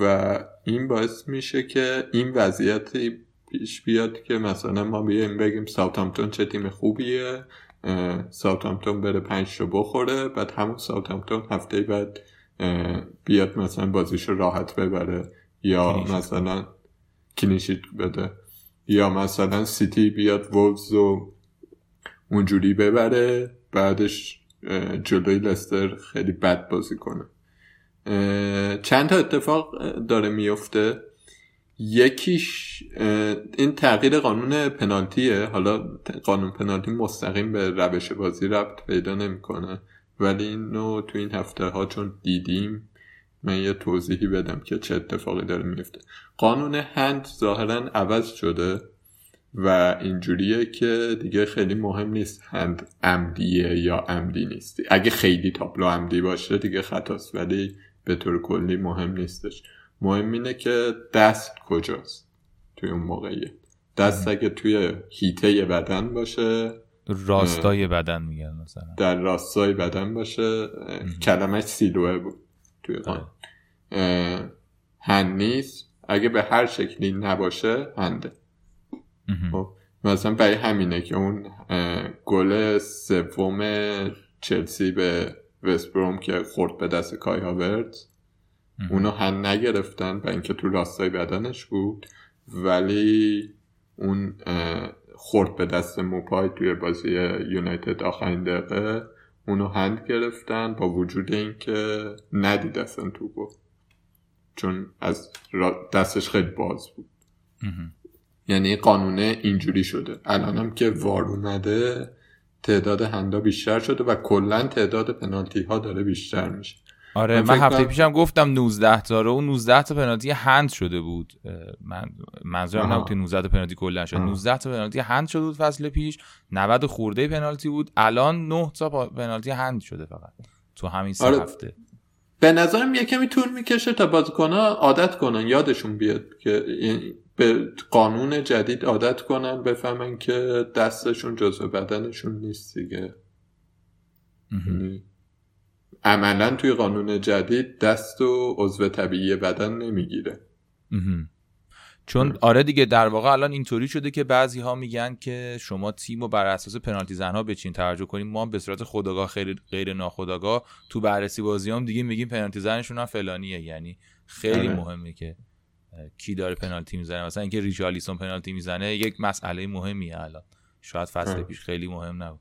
و این باعث میشه که این وضعیت پیش بیاد که مثلا ما بیایم بگیم ساوتامپتون چه تیم خوبیه ساوتامپتون بره پنج رو بخوره بعد همون ساوتامپتون هفته بعد بیاد مثلا بازیش رو راحت ببره یا مثلا clean sheet بده. یا مثلا سیتی بیاد ولوز رو اونجوری ببره بعدش جلوی لستر خیلی بد بازی کنه. چند تا اتفاق داره میفته. یکیش این تغییر قانون پنالتیه. حالا قانون پنالتی مستقیم به روش بازی ربط پیدا نمی‌کنه. ولی اینو تو این هفته ها چون دیدیم من یه توضیحی بدم که چه اتفاقی داره میفته قانون هند ظاهرا عوض شده. و اینجوریه که دیگه خیلی مهم نیست هند عمدیه یا عمدی نیستی. اگه خیلی تابلو عمدی باشه دیگه خطاست ولی به طور کلی مهم نیستش. مهم اینه که دست کجاست توی اون موقعیه دست اگه توی هیته بدن باشه راستای بدن میگن مثلا. در راستای بدن باشه کلمه سیلوه بود توی قان هند نیست. اگه به هر شکلی نباشه هنده. مثلا برای همینه که اون گل سوم چلسی به وستبروم که خورد به دست کای هاورد اونو هن نگرفتن به اینکه تو راستای بدنش بود ولی اون خورد به دست موپای توی بازی یونایتد آخرین دقیقه اونو هند گرفتن با وجود اینکه ندید اصلا تو چون از دستش خیلی باز بود. یعنی قانونه اینجوری شده. الانم که وار اومده تعداد هندا بیشتر شده و کلا تعداد پنالتی ها داره بیشتر میشه. آره من, هفته پیشم گفتم 19 تا رو اون 19 تا پنالتی هند شده بود. من منظورم نبود که 19 تا پنالتی کلا شد 19 تا پنالتی هند شده بود فصل پیش. 90 خورده پنالتی بود. الان 9 تا پنالتی هند شده فقط. تو همین سه آره. هفته. به نظرم یه کمی طول می‌کشه تا بازیکن‌ها عادت کنن یادشون بیاد که به قانون جدید عادت کنن بفهمن که دستشون جزو بدنشون نیست دیگه. یعنی عملا توی قانون جدید دست و عضو طبیعی بدن نمی‌گیره. چون آره دیگه در واقع الان اینطوری شده که بعضی ها میگن که شما تیم رو بر اساس پنالتی زنها بچین توجه کنیم. ما به صورت خداگاه خیر غیر ناخداگاه تو بررسی بازی هم دیگه میگیم پنالتی زنشون هم فلانیه. یعنی خیلی آره. مهمه که کی داره پنالتی می‌زنه؟ مثلا اینکه ریچارلیسون پنالتی می‌زنه یک مسئله مهمیه الان. شاید فصل پیش خیلی مهم نبود.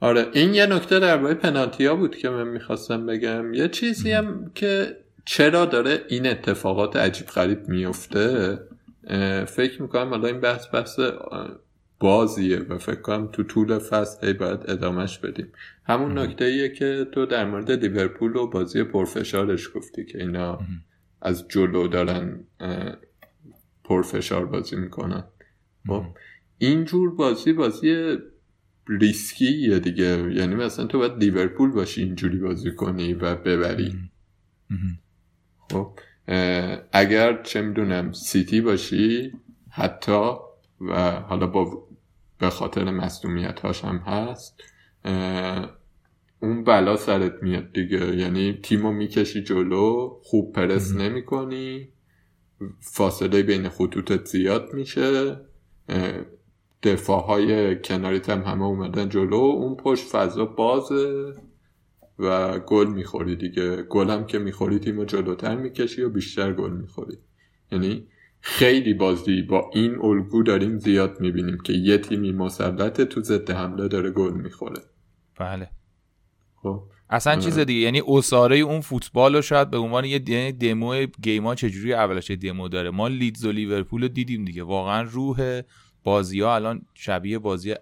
آره این یه نکته در باید پنالتی ها بود که من می‌خواستم بگم. یه چیزی هم که چرا داره این اتفاقات عجیب غریب میفته فکر می‌کنم حالا این بحث بحث بازیه و فکر کنم تو طول فصل هی باید ادامهش بدیم. همون نکته ایه که تو در مورد لیورپول و بازی پرفشارش گفتی که اینا از جلو دارن پرفشار بازی می‌کنن. خب اینجور بازی بازی ریسکیه دیگه. یعنی مثلا تو باید لیورپول باشی اینجوری بازی کنی و ببری. خب اگر چه می‌دونم سیتی باشی حتی و حالا با به خاطر مصدومیت هاش هم هست اون بلا سرت میاد دیگه. یعنی تیمو می‌کشی جلو خوب پرس نمی کنی فاصله بین خطوطت زیاد میشه دفاع های کناریت هم همه اومدن جلو اون پشت فضا بازه و گل می‌خوری دیگه. گل هم که می‌خوری تیم جلوتر می‌کشی و بیشتر گل می‌خوری. یعنی خیلی بازی با این الگو داریم زیاد می‌بینیم که یه تیمی مسلط تو ضد حمله داره گل می‌خوره. بله. خب اصلا چیز دیگه یعنی اساره اون فوتبال رو شاید به عنوان یه دمو گیما چجوری اولش دمو داره؟ ما لیدز و لیورپول رو دیدیم دیگه. واقعا روح بازی ها الان شبیه بازی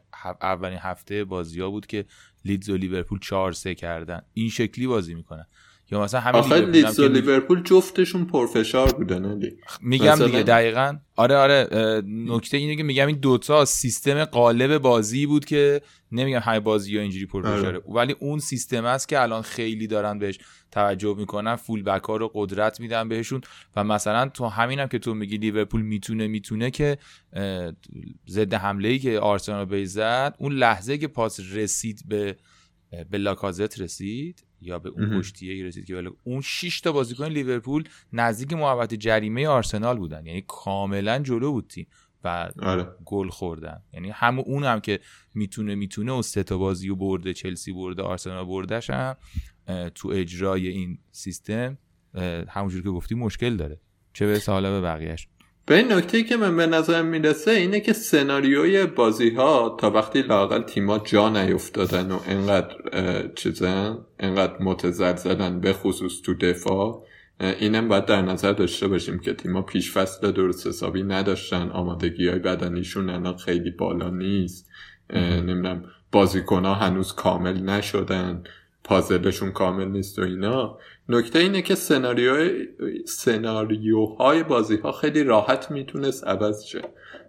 اولین هفته بازی ها بود که لیدز و لیورپول 4 3 کردن. این شکلی بازی می‌کنن. یا مثلا همین آخه لیدز و لیورپول جفتشون پرفشار بودن میگم دیگه دقیقا. آره آره نکته اینه که میگم این دوتا سیستم قالب بازی بود که نمیگم های بازی ها اینجوری پرفشاره. آره. ولی اون سیستم است که الان خیلی دارن بهش توجه می‌کنن فول بک ها رو قدرت میدن بهشون. و مثلا تو همینم که تو میگی لیورپول می‌تونه می‌تونه که ضد حمله ای که آرسنال به زد اون لحظه که پاس رسید به به لاکازت رسید یا به اون پشتیه رسید که اون 6 تا بازیکن لیورپول نزدیک محوطه جریمه آرسنال بودن. یعنی کاملا جلو بود تیم و آره. گل خوردن. یعنی هم اون هم که می‌تونه می‌تونه و سه تا بازی و برده چلسی برده آرسنال بردش هم تو اجرای این سیستم همونجور که گفتی مشکل داره. چه به حالا به بقیهش به این نکته که من به نظرم می‌رسه اینه که سناریوی بازی ها تا وقتی لاقل تیما جا نیفتادن و انقدر چیزن انقدر متزلزلن به خصوص تو دفاع اینم باید در نظر داشته باشیم که تیما پیش فصل درست حسابی نداشتن آمادگی های بدنیشون الان خیلی بالا نیست نمی‌دونم بازیکن ها هنوز کامل نشدن پازلشون کامل نیست و اینا. نکته اینه که سناریو سناریوهای بازی ها خیلی راحت می‌تونست عوض شه.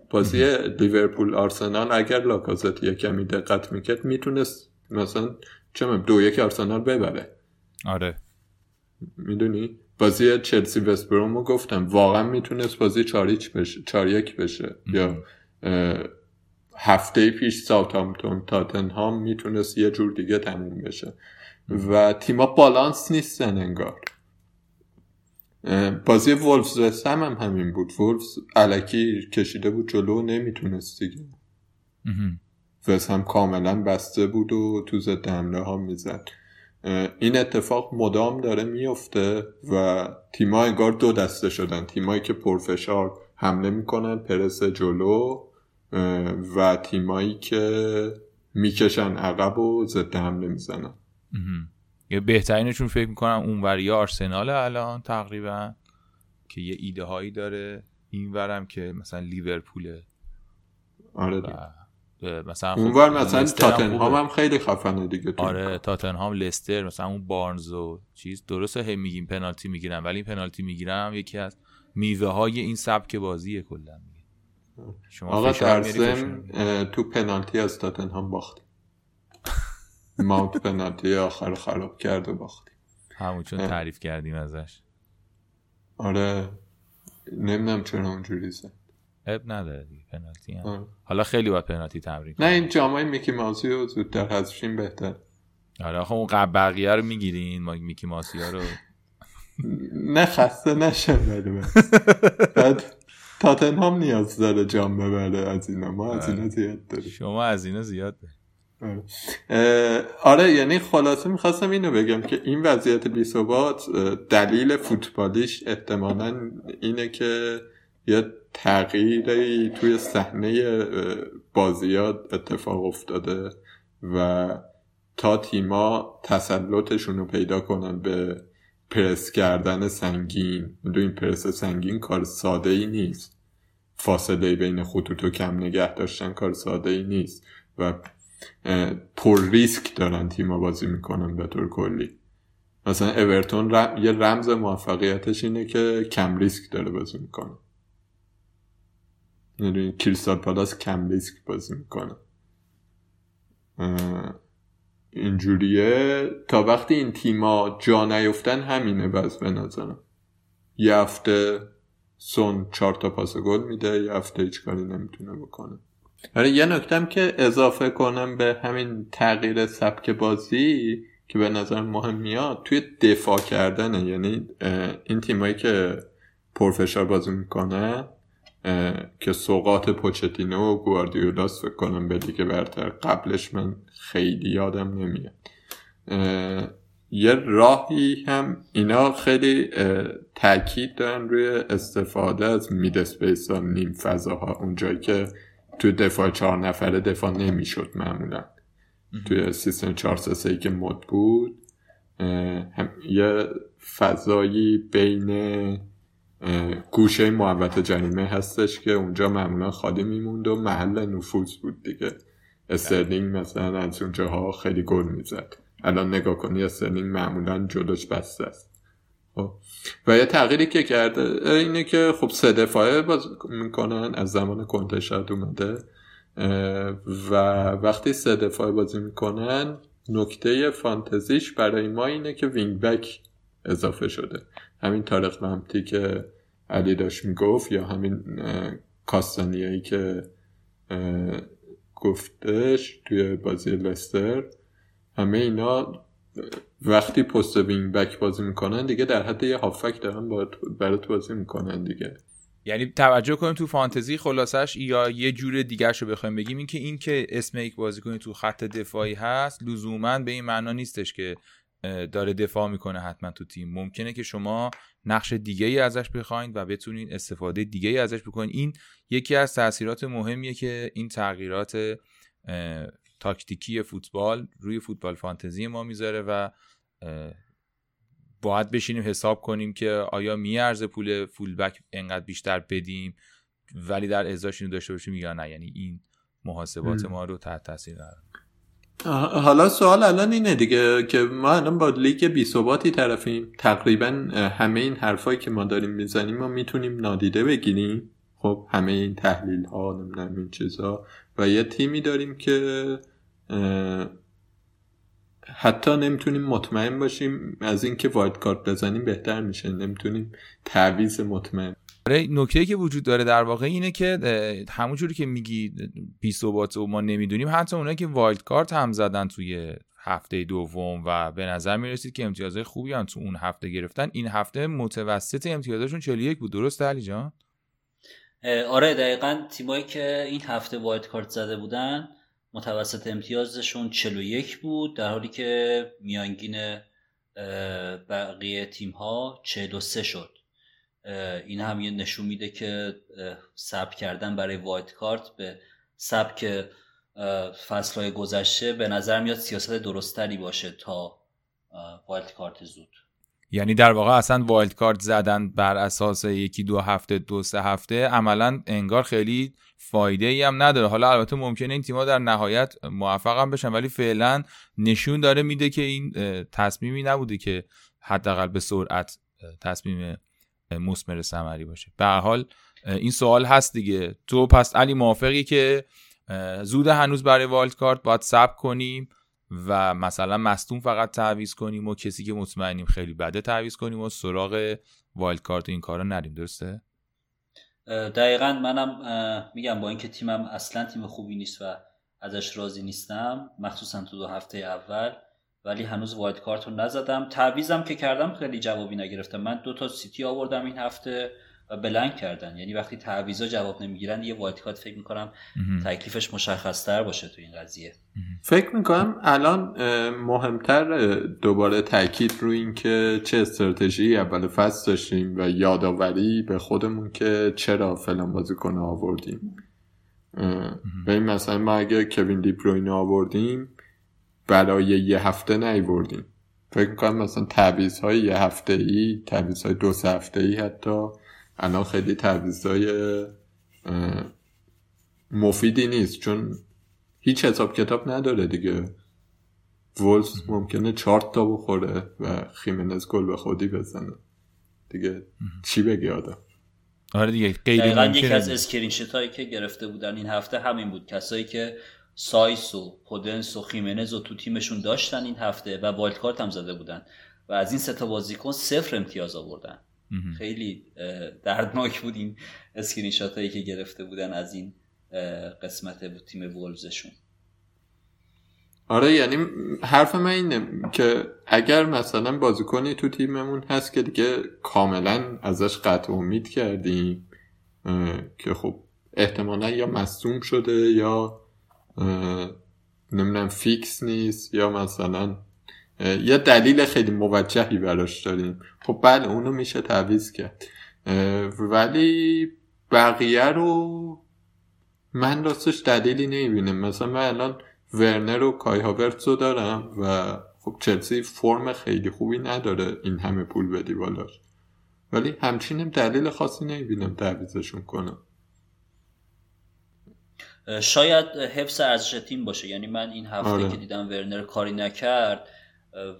بازی لیورپول آرسنال اگر لاکازت یه کمی دقت می‌کرد می‌تونست مثلا چه دو یک آرسنال ببره. آره. می‌دونی؟ بازی چلسی وستبروم گفتم. واقعا می‌تونست بازی چاریچ بشه چاریک بشه. یا هفته پیش ساوثهامپتون تاتنهام می‌تونست یه جور دیگه تموم بشه. و تیما بالانس نیستن انگار. بازی وولفز هم, هم همین بود. وولفز علکی کشیده بود جلو نمی‌تونست دیگه. هم کاملا بسته بود و تو ضد حمله ها می‌زد. این اتفاق مدام داره میفته و تیما انگار دو دسته شدن. تیمایی که پرفشار حمله می‌کنن پرس جلو و تیمایی که می‌کشن عقب و ضد حمله می‌زنن. یه بهترینشون فکر می‌کنم اونوری آرسنال الان تقریبا که یه ایده هایی داره. این ورم که مثلا لیورپوله آره مثلا اونور مثلا تاتنهام هم خیلی خفنه دیگه آره تاتنهام لستر مثلا اون بارنز و چیز. درسته هم میگیم پنالتی می‌گیرن ولی پنالتی می‌گیرن یکی از میوه های این سبک بازیه کلا. شما آقا تو پنالتی از تاتنهام باخت ماونت پنالتی آخر خراب کرد و باختیم. همون چون تعریف کردیم ازش. آره. نمی‌دونم چرا اونجوری زد. اب نداره دیگه پنالتی هم. حالا خیلی باید پنالتی تمرین نه این جامعه میکی ماسی رو زودتر حذفشیم بهتر. آره آخه اون قبل بقیه رو می‌گیرین ما میکی ماسی ها رو. [LAUGHS] نه خسته نشه [LAUGHS] بعد تاتنهام نیاز داره جام ببره از اینا. ما از اینا زیاد داریم. شما از اینا زیاد داریم. آره. یعنی خلاصه می‌خواستم اینو بگم که این وضعیت بی ثبات دلیل فوتبالیش احتمالا اینه که یه تغییری توی صحنه بازیات اتفاق افتاده و تا تیما تسلطشون رو پیدا کنن به پرس کردن سنگین. این پرس سنگین کار ساده ای نیست. فاصله بین خطوط و کم نگه داشتن کار ساده ای نیست. و پر ریسک دارن تیما بازی می‌کنن به طور کلی. مثلا اورتون یه رمز موفقیتش اینه که کم ریسک داره بازی می‌کنه. یعنی کریستال پالاس کم ریسک بازی می‌کنه. اینجوریه. تا وقتی این تیما جا نیفتن همینه بس به نظرم. یه هفته سون چهار تا پاس گل میده یه هفته هیچ کاری نمی‌تونه بکنه. آره یه نکتم که اضافه کنم به همین تغییر سبک بازی که به نظر مهم میاد توی دفاع کردنه یعنی این تیمایی که پرفشار بازی می‌کنه که سوقات پوچتینو و گواردیولاس فکر کنم به دیگه برتر قبلش من خیلی یادم نمیاد. یه راهی هم اینا خیلی تاکید دارن روی استفاده از مید اسپیس نیم فضاها اونجایی که توی دفاع چهار نفره دفاع نمی‌شد معمولا. توی سیستم 4 3 که مد بود هم یه فضایی بین گوشه محوت جریمه هستش که اونجا معمولا خالی میموند و محل نفوذ بود دیگه. استرلینگ مثلا از اونجاها خیلی گل می‌زد. الان نگاه کنی استرلینگ معمولا جلوش بسته است. و یه تغییری که کرده اینه که خب سه دفاعه بازی می‌کنن از زمان کنته شاید اومده. و وقتی سه دفاعه بازی می‌کنن نکته فانتزیش برای ما اینه که wing back اضافه شده. همین طارق لمپتی که علی داشت می‌گفت یا همین کاستانیایی که گفتش توی بازی لستر همه اینا وقتی پست وینگ بک بازی می‌کنن دیگه در حد یه هافک دارن برات بازی می‌کنن دیگه. یعنی توجه کنیم تو فانتزی خلاصش یا یه جور دیگر رو بخوایم بگیم این که این که اسم یک بازیکنی تو خط دفاعی هست لزوما به این معنا نیستش که داره دفاع می‌کنه حتما تو تیم. ممکنه که شما نقش دیگه ای ازش بخواید و بتونید استفاده دیگه ای ازش بکنید این یکی از تاثیرات مهمیه که این تغییرات تاکتیکی فوتبال روی فوتبال فانتزی ما می‌ذاره و باید بشینیم حساب کنیم که آیا میارزه پول فول بک انقدر بیشتر بدیم ولی در ازاش اینو داشته باشیم یا نه؟ یعنی این محاسبات ما رو تحت تاثیر قرار حالا سوال الان اینه دیگه که ما الان با لیگ بی ثباتی طرفیم. تقریبا همه این حرفایی که ما داریم می‌زنیم ما می‌تونیم نادیده بگیریم. خب همه این تحلیل ها نمی‌دونم این چیزا و یه تیمی داریم که حتی نمی‌تونیم مطمئن باشیم از اینکه wildcard بزنیم بهتر میشه. نمی‌تونیم تعویض مطمئن. آره نکته که وجود داره در واقع اینه که همونجوری که میگی بی ثبات و ما نمی‌دونیم حتی اونایی که wildcard هم زدن توی هفته دوم و به نظر می‌رسید که امتیازهای خوبی هم تو اون هفته گرفتن این هفته متوسط امتیازشون 41 بود. درست علی جان؟ آره دقیقا تیمایی که این هفته wildcard زده بودن متوسط امتیازشون 41 بود در حالی که میانگین بقیه تیم ها 43 شد. این هم یه نشون میده که صبر کردن برای wildcard به سبک فصلهای گذشته به نظر میاد سیاست درستری باشه تا wildcard زود. یعنی در واقع اصلا wildcard زدن بر اساس یکی دو هفته دو سه هفته عملا انگار خیلی فایده ای هم نداره. حالا البته ممکنه این تیم‌ها در نهایت موفق هم بشن ولی فعلا نشون داره میده که این تصمیمی نبوده که حداقل به سرعت تصمیم مسمر ثمری باشه. به حال این سوال هست دیگه. تو پس علی موافقی که زود هنوز برای wildcard باید صبر کنیم؟ و مثلا مصدوم فقط تعویض کنیم و کسی که مطمئنیم خیلی بده تعویض کنیم و سراغ wildcard این کارا نریم درسته؟ دقیقا منم میگم با اینکه تیمم اصلا تیم خوبی نیست و ازش راضی نیستم مخصوصا تو دو هفته اول ولی هنوز wildcard رو نزدم. تعویضم که کردم خیلی جوابی نگرفتم. من دو تا سیتی آوردم این هفته. و blank کردن. یعنی وقتی تعویضا جواب نمی‌گیرن یه wildcard فکر می‌کنم تکلیفش مشخص تر باشه تو این قضیه. فکر می‌کنم الان مهمتر دوباره تاکید رو این که چه استراتژی اول فصل داشتیم و یادآوری به خودمون که چرا فلان بازیکن آوردیم. به این مثلا ما اگه کوین دیبروین آوردیم برای یه هفته نیوردیم. فکر می‌کنم مثلا تعویض های یه هفته ای تعویض های دو سه هفته ای حتی الان خیلی تعویض های مفیدی نیست چون هیچ حساب کتاب نداره دیگه. ولوز ممکنه چهار تا بخوره و خیمنز گل به خودی بزنه. دیگه چی بگی آدم؟ آره دیگه دقیقا یکی از screen هایی که گرفته بودن این هفته همین بود. کسایی که سایس و پودنس و خیمنز و تو تیمشون داشتن این هفته و wildcard هم زده بودن. و از این ستا بازیکن صفر امتیاز آوردن. خیلی دردناک بود این اسکرین هایی که گرفته بودن از این قسمت تیم وولزشون. آره یعنی حرف من اینه که اگر مثلا بازیکنی تو تیممون هست که دیگه کاملا ازش قطع امید کردیم که خب احتمالا یا مصوم شده یا نمی‌دونم فیکس نیست یا مثلا یا دلیل خیلی موجهی براش داریم. خب بله اونو میشه تعویز کرد. ولی بقیه رو من راستش دلیلی نمی‌بینم. مثلا من الان ورنر و کای هاورتز رو دارم و خب چلسی فرم خیلی خوبی نداره این همه پول بدی بالاش. ولی همچینم دلیل خاصی نمی‌بینم تعویزشون کنم. شاید حفظ ارزش تیم باشه. یعنی من این هفته آره. که دیدم ورنر کاری نکرد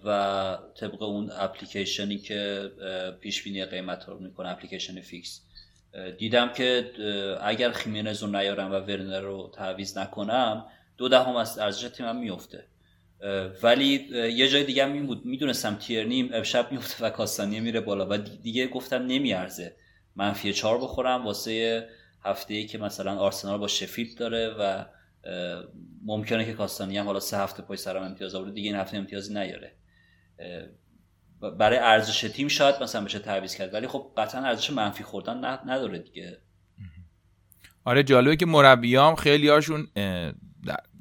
و طبق اون اپلیکیشنی که پیش بینی قیمت رو می‌کنه اپلیکیشن فیکس. دیدم که اگر خیمنز رو نیارم و ورنر رو تعویز نکنم دو دهم از ارزش تیمم میفته ولی یه جای دیگه هم این بود. می‌دونستم تیرنیم امشب میفته و کاستانیه میره بالا و دیگه گفتم نمیارزه. منفی چهار بخورم واسه هفته ای که مثلا آرسنال با شفیلد داره و ممکنه که کاستانی هم حالا سه هفته پای سرم امتیاز آورده دیگه این هفته امتیازی نیاره. برای ارزش تیم شاید مثلا بشه تعویض کرد ولی خب قطعا ارزش منفی خوردن نداره دیگه. آره جالبه که مربیام خیلی هاشون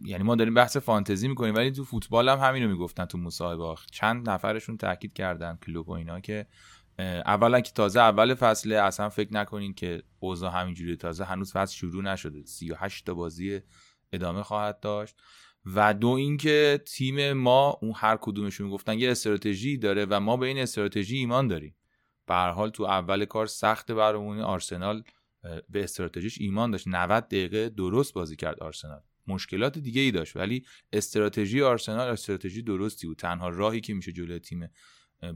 یعنی ما داریم بحث فانتزی می‌کنیم ولی تو فوتبال هم همینو می‌گفتن تو مصاحبه. چند نفرشون تاکید کردن کلوب و اینا که اولا که تازه اول فصله اصلا فکر نکنین که اوضاع همینجوری تازه هنوز فصل شروع نشده. 38 تا بازی ادامه خواهد داشت. و دو اینکه تیم ما اون هر کدومشون گفتن یه استراتژی داره و ما به این استراتژی ایمان داریم. به هر حال تو اول کار سخت برامون آرسنال به استراتژیش ایمان داشت. 90 دقیقه درست بازی کرد آرسنال. مشکلات دیگه ای داشت ولی استراتژی آرسنال استراتژی درستی بود. تنها راهی که میشه جلوی تیم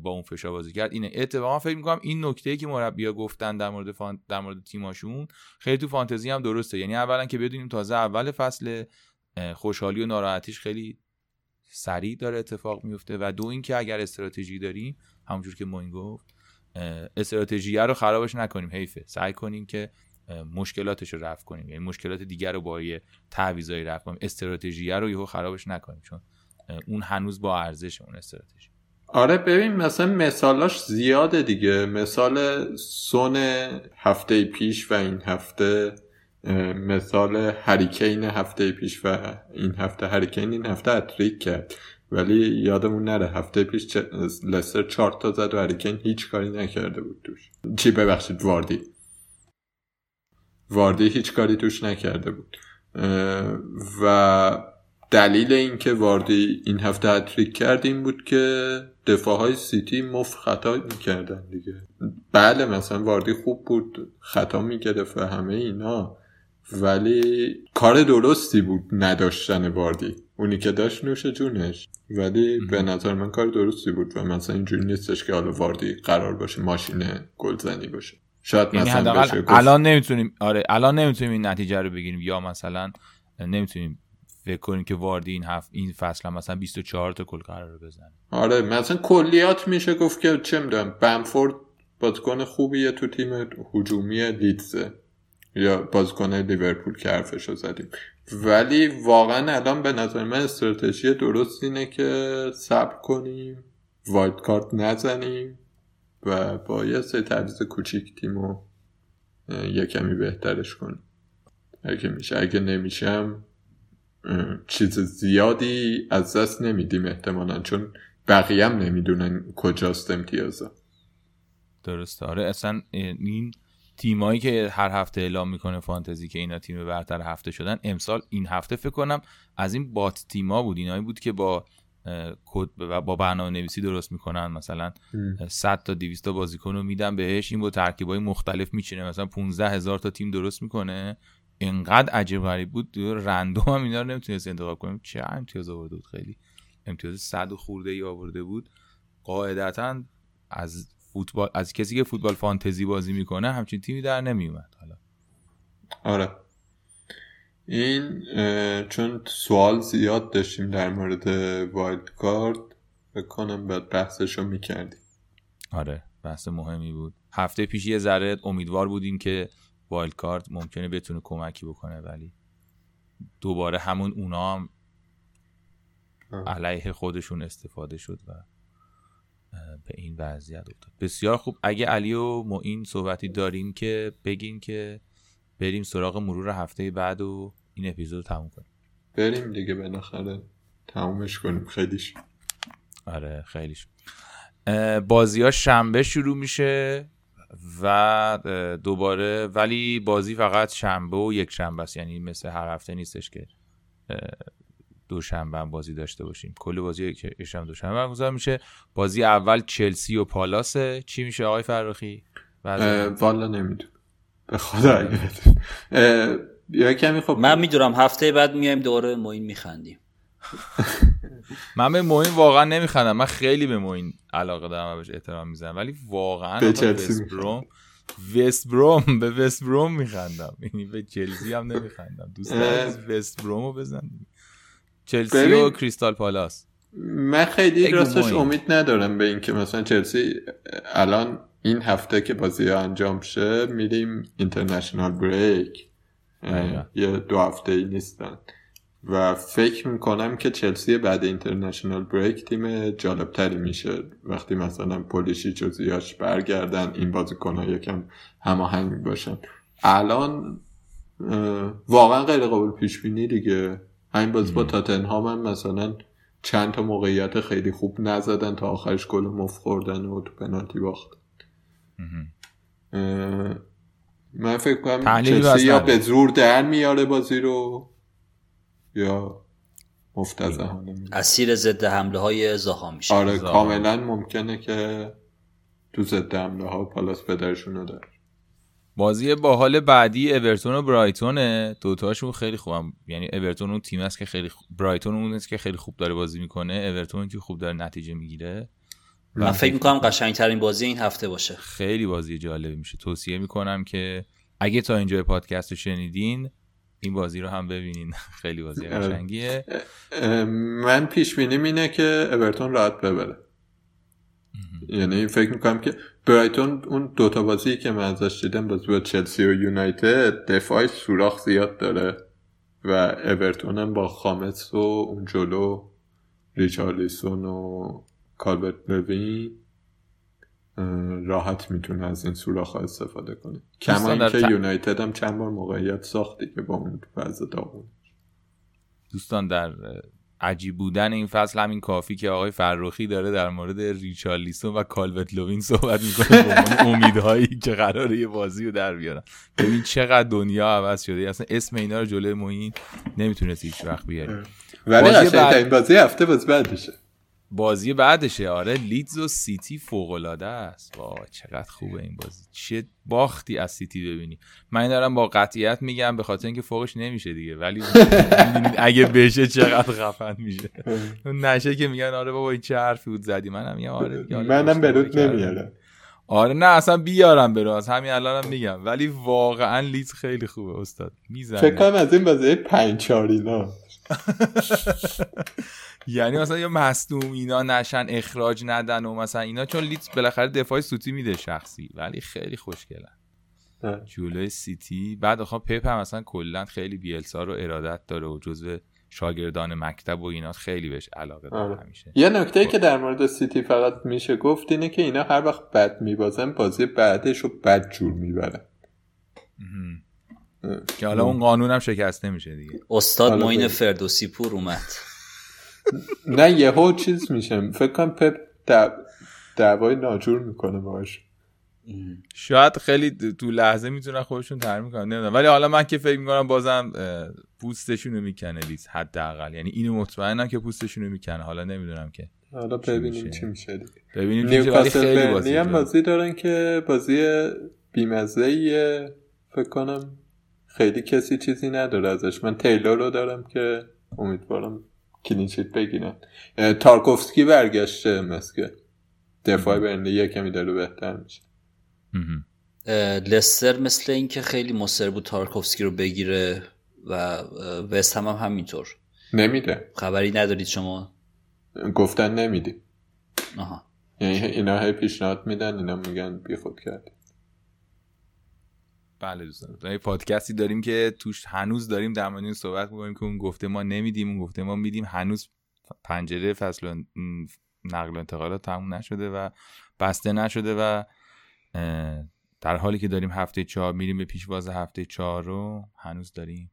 با اون فشار بازی کرد. اینه. اتفاقا فکر می‌کنم این نکته که مربیا گفتن در مورد فان... در مورد تیماشون خیلی تو فانتزی هم درسته. یعنی اولا که بدونیم تازه اول فصل خوشحالی و ناراحتیش خیلی سریع داره اتفاق میفته و دو اینکه اگر استراتژی داریم همونجور که موین گفت استراتژی رو خرابش نکنیم حیفه. سعی کنیم که مشکلاتش رو رفع کنیم. یعنی مشکلات دیگر رو با یه تعویضایی رفع کنیم. استراتژی رو یهو خرابش نکنیم چون اون هنوز با ارزش اون استراتژی. آره ببین مثلا مثالاش زیاده دیگه. مثال سون هفته پیش و این هفته مثال هریکین هفته پیش و این هفته. هریکین این هفته اتریک کرد. ولی یادمون نره هفته پیش لستر چهار تا زد و هریکین هیچ کاری نکرده بود توش. چی ببخشید واردی. واردی هیچ کاری توش نکرده بود. و دلیل اینکه واردی این هفته هتریک کرد این بود که دفاع های سیتی مف خطا می‌کردن دیگه. بله مثلا واردی خوب بود خطا می‌گرفت و همه اینا ولی کار درستی بود نداشتن واردی. اونی که داشت نوش جونش. ولی به نظر من کار درستی بود و مثلا اینجوری نیستش که حالا واردی قرار باشه ماشین گلزنی باشه. شاید یعنی مثلا الان نمی‌تونیم آره الان نمی‌تونیم این نتیجه رو بگیریم یا مثلا نمی‌تونیم فکر کنیم که واردی این هفت این فصل هم مثلا 24 تا گل قرار بزنه. آره مثلا کلیات میشه گفت که چه می‌دونم بمفورد بازیکن خوبیه تو تیم هجومی لیدزه. یا بازیکن لیورپول که حرفشو زدیم. ولی واقعا الان به نظر من استراتژی درست اینه که صبر کنیم wildcard نزنیم و با یه سه تعویض کوچیک تیمو یه کمی بهترش کنیم. اگه میشه. اگه نمیشم چیز زیادی از دست نمیدیم احتمالا چون بقیه هم نمی‌دونن کجاست امتیازا. درسته. آره اصلا این تیمایی که هر هفته اعلام می‌کنه فانتزی که اینا تیم برتر هفته شدن امسال این هفته فکر کنم از این بات تیما بود. اینایی بود که با کد با برنامه نویسی درست می‌کنن. مثلا 100 تا 200 تا بازیکن رو میدن بهش. این با ترکیبای مختلف میچینه. مثلا 15 هزار تا تیم درست می‌کنه. انقدر عجیب غریب بود. رندوم هم اینا رو نمی‌تونست انتخاب کنیم. چه امتیاز آورده بود؟ خیلی. امتیاز 100 خورده ای آورده بود. قاعدتا از فوتبال از کسی که فوتبال فانتزی بازی می‌کنه همچین تیمی در نمیومد حالا. آره. این چون سوال زیاد داشتیم در مورد wildcard بکنم بعد بحثشو می‌کردیم. آره. بحث مهمی بود. هفته پیش یه ذره امیدوار بودیم که wildcard ممکنه بتونه کمکی بکنه ولی دوباره همون اونا هم علیه خودشون استفاده شد و به این وضعیت افتاد. بسیار خوب. اگه علی و معین صحبتی داریم که بگین که بریم سراغ مرور هفته بعد و این اپیزود رو تموم کنیم. بریم دیگه بالاخره تمومش کنیم. خیلیش آره خیلیش بازی ها شنبه شروع میشه. و دوباره ولی بازی فقط شنبه و یک شنبه است. یعنی مثل هر هفته نیستش که دوشنبه هم بازی داشته باشیم. کل بازی که شنبه دوشنبه برگزار میشه. بازی اول چلسی و پالاسه چی میشه آقای فراخی والا نمی‌دونم. به خدا یا کمی خب من می‌دونم. هفته بعد میایم دوره موین میخندیم. [LAUGHS] من به موین واقعا نمیخندم. من خیلی به موین علاقه دارم و بهش احترام می‌زنم ولی واقعا به وست بروم به وست بروم میخندم. یعنی به چلسی هم نمیخندم. دوست دارم برومو بزن چلسی و کریستال پالاس. من خیلی راستش امید ندارم به اینکه مثلا چلسی الان این هفته که بازی ها انجام شه میریم اینترنشنال بریک یه دو هفته ای نیستن. و فکر می‌کنم که چلسی بعد اینترنشنال بریک تیم جالبتری میشه. وقتی مثلا پولیشی و زیاش برگردن این بازیکن یکم هماهنگ باشن. الان واقعا غیر قابل پیش بینی دیگه. همین بازی با تاتنهام هم مثلا چند تا موقعیت خیلی خوب نزدن تا آخرش گل مف خوردن و تو پنالتی باختن من فکر کنم چلسی یا به زور در میاره بازی رو. یا مفتزهانه اسیر ضد حمله های زها میشه. آره کاملا ممکنه که تو ضد حمله ها پالاس پدرشون رو داره. بازی با حال بعدی اورتون و برایتونه. دوتاشون خیلی خوبم یعنی اورتون اون تیم است که خیلی خوب برایتون اون است که خیلی خوب داره بازی می‌کنه. اورتون که خوب داره نتیجه می‌گیره. من فکر می‌کنم قشنگترین بازی این هفته باشه. خیلی بازی جالبی میشه. توصیه می‌کنم که اگه تا اینجا پادکست رو شنیدین این بازی رو هم ببینین. [LAUGHS] خیلی بازی قشنگیه. من پیش بینیم اینه که اورتون راحت ببره. یعنی فکر می‌کنم که برایتون اون دوتا بازی که من ازش دیدم بازی با چلسی و یونایتد دفاعی سوراخ زیاد داره و اورتون هم با خامس و اون جلو ریچارلیسون و کالبرت لوین. راحت می‌تونه از این سوراخ استفاده کنه. کما که یونایتد هم چند بار موقعیت ساختی که با اون وضع داغون. دوستان در عجیب بودن این فصل همین کافی که آقای فرخی داره در مورد ریچارلیسون و کالوت لوین صحبت می‌کنه. [LAUGHS] به امیدهایی که قراره یه بازی رو در بیارن. ببین چقدر دنیا عوض شده. اصلا اسم اینا رو جلوی معین نمی‌تونست هیچ وقت بیاری ولی بازی, بعد... بازی هفته باز بعدشه. بازی بعدشه. آره لیدز و سیتی فوق العاده است. وای چقدر خوبه این بازی. چه باختی از سیتی ببینی. من دارم با قطعیت میگم به خاطر اینکه فوقش نمیشه دیگه. ولی [LAUGHS] اگه بشه چقدر خفن میشه. اون نشه که میگن آره بابا این چه حرفی بود زدی. منم میگم آره منم برات نمیارم آره نه اصلا بیارم برو از همین الانم میگم. ولی واقعا لیدز خیلی خوبه استاد. می‌زنه. فکر کنم از این بازی 5 4 اینا. [LAUGHS] یعنی مثلا یا مصدوم اینا نشن اخراج ندن و مثلا اینا چون لیدز بالاخره دفاع سوتی میده شخصی ولی خیلی خوشگلن. جلوی سیتی بعد خب پپ هم مثلا کلا خیلی بیلسا رو ارادت داره و جزو شاگردان مکتب و اینا خیلی بهش علاقه داره آره. همیشه. یه نکته که در مورد سیتی فقط میشه گفت اینه که اینا هر وقت بد میبازن بازی بعدش رو بد جور می‌برن. که حالا اون قانون هم شکسته میشه دیگه. استاد معین فردوسی پور اومد. نه یهو چیز میشه. فکر کنم پپ دعوای ناجور می‌کنه باش شاید خیلی تو لحظه می‌تونن خودشون ترمیم کنن نمی‌دونم. ولی حالا من که فکر می‌کنم بازم پوستشون رو می‌کنه لیز حداقل. یعنی اینو مطمئنم که پوستشون رو می‌کنه. حالا نمی‌دونم که حالا ببینیم چی میشه دیگه. ببینیم چی ولی خیلی بازی هم بازی دارن که بازی بیمزه فکر کنم خیلی کسی چیزی نداره ازش. من تیلور رو دارم که امیدوارم کلینشیت بگیرن. تارکوفسکی برگشته مسکه دفاع برنده یه کمی داره بهتر میشه. لستر مثل اینکه خیلی مصر بود تارکوفسکی رو بگیره و وست هم, هم همینطور. نمیده. خبری ندارید شما؟ گفتن نمیدیم آها. یعنی اینا هی پیشنهاد میدن اینا میگن بی خود کرد بله دوستان. یه پادکستی داریم که توش هنوز داریم در مورد این صحبت می‌کنیم که اون گفته ما نمیدیم اون گفته ما میدیم. هنوز پنجره فصل نقل و انتقالات تموم نشده و بسته نشده و در حالی که داریم هفته چهار میریم به پیشواز هفته چهار رو هنوز داریم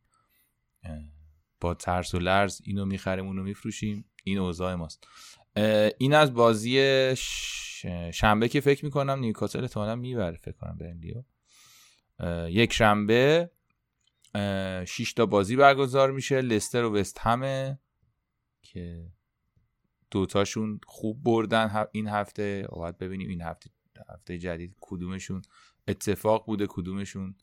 با ترس و لرز اینو می‌خریم اونو میفروشیم. این اوضاع ماست. این از بازی شنبه که فکر می‌کنم نیوکاسل احتمالا می‌بره فکر کنم برنلیو یک شنبه شیش تا بازی برگزار میشه لستر و وست همه که دوتاشون خوب بردن این هفته. باید ببینیم این هفته هفته جدید کدومشون اتفاق بوده کدومشون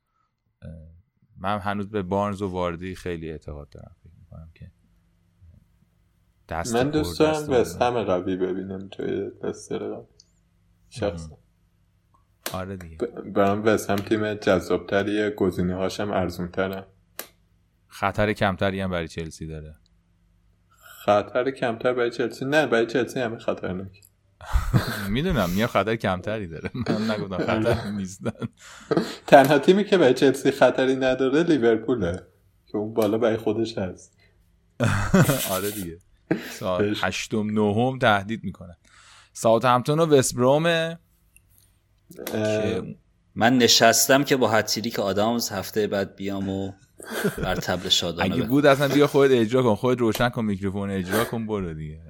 من هنوز به بارنز و واردی خیلی اعتقاد دارم. فکر می‌کنم که دست من دوست دارم وست هم قوی ببینم توی لستر شخصا. آره دیگه. برام وست هم تیم جذابتریه. گزینه هاشم ارزون تره خطر کمتری هم برای چلسی داره. خطر کمتر برای چلسی؟ نه برای چلسی همه خطرناک. [LAUGHS] می‌دونم میا خطر کمتری داره. من نگفتم خطر نیستن. [LAUGHS] تنها تیمی که برای چلسی خطری نداره لیورپوله که اون بالا برای خودش هست. [LAUGHS] آره دیگه. ساعت هشتم نهم تهدید می‌کنن ساعت همتون و وستبرومه من نشستم که با هتیری آدامز هفته بعد بیام و بر تبل شادانه اگه بود اصلا بیا خود اجرا کن. خود روشن کن میکروفون اجرا کن برو دیگه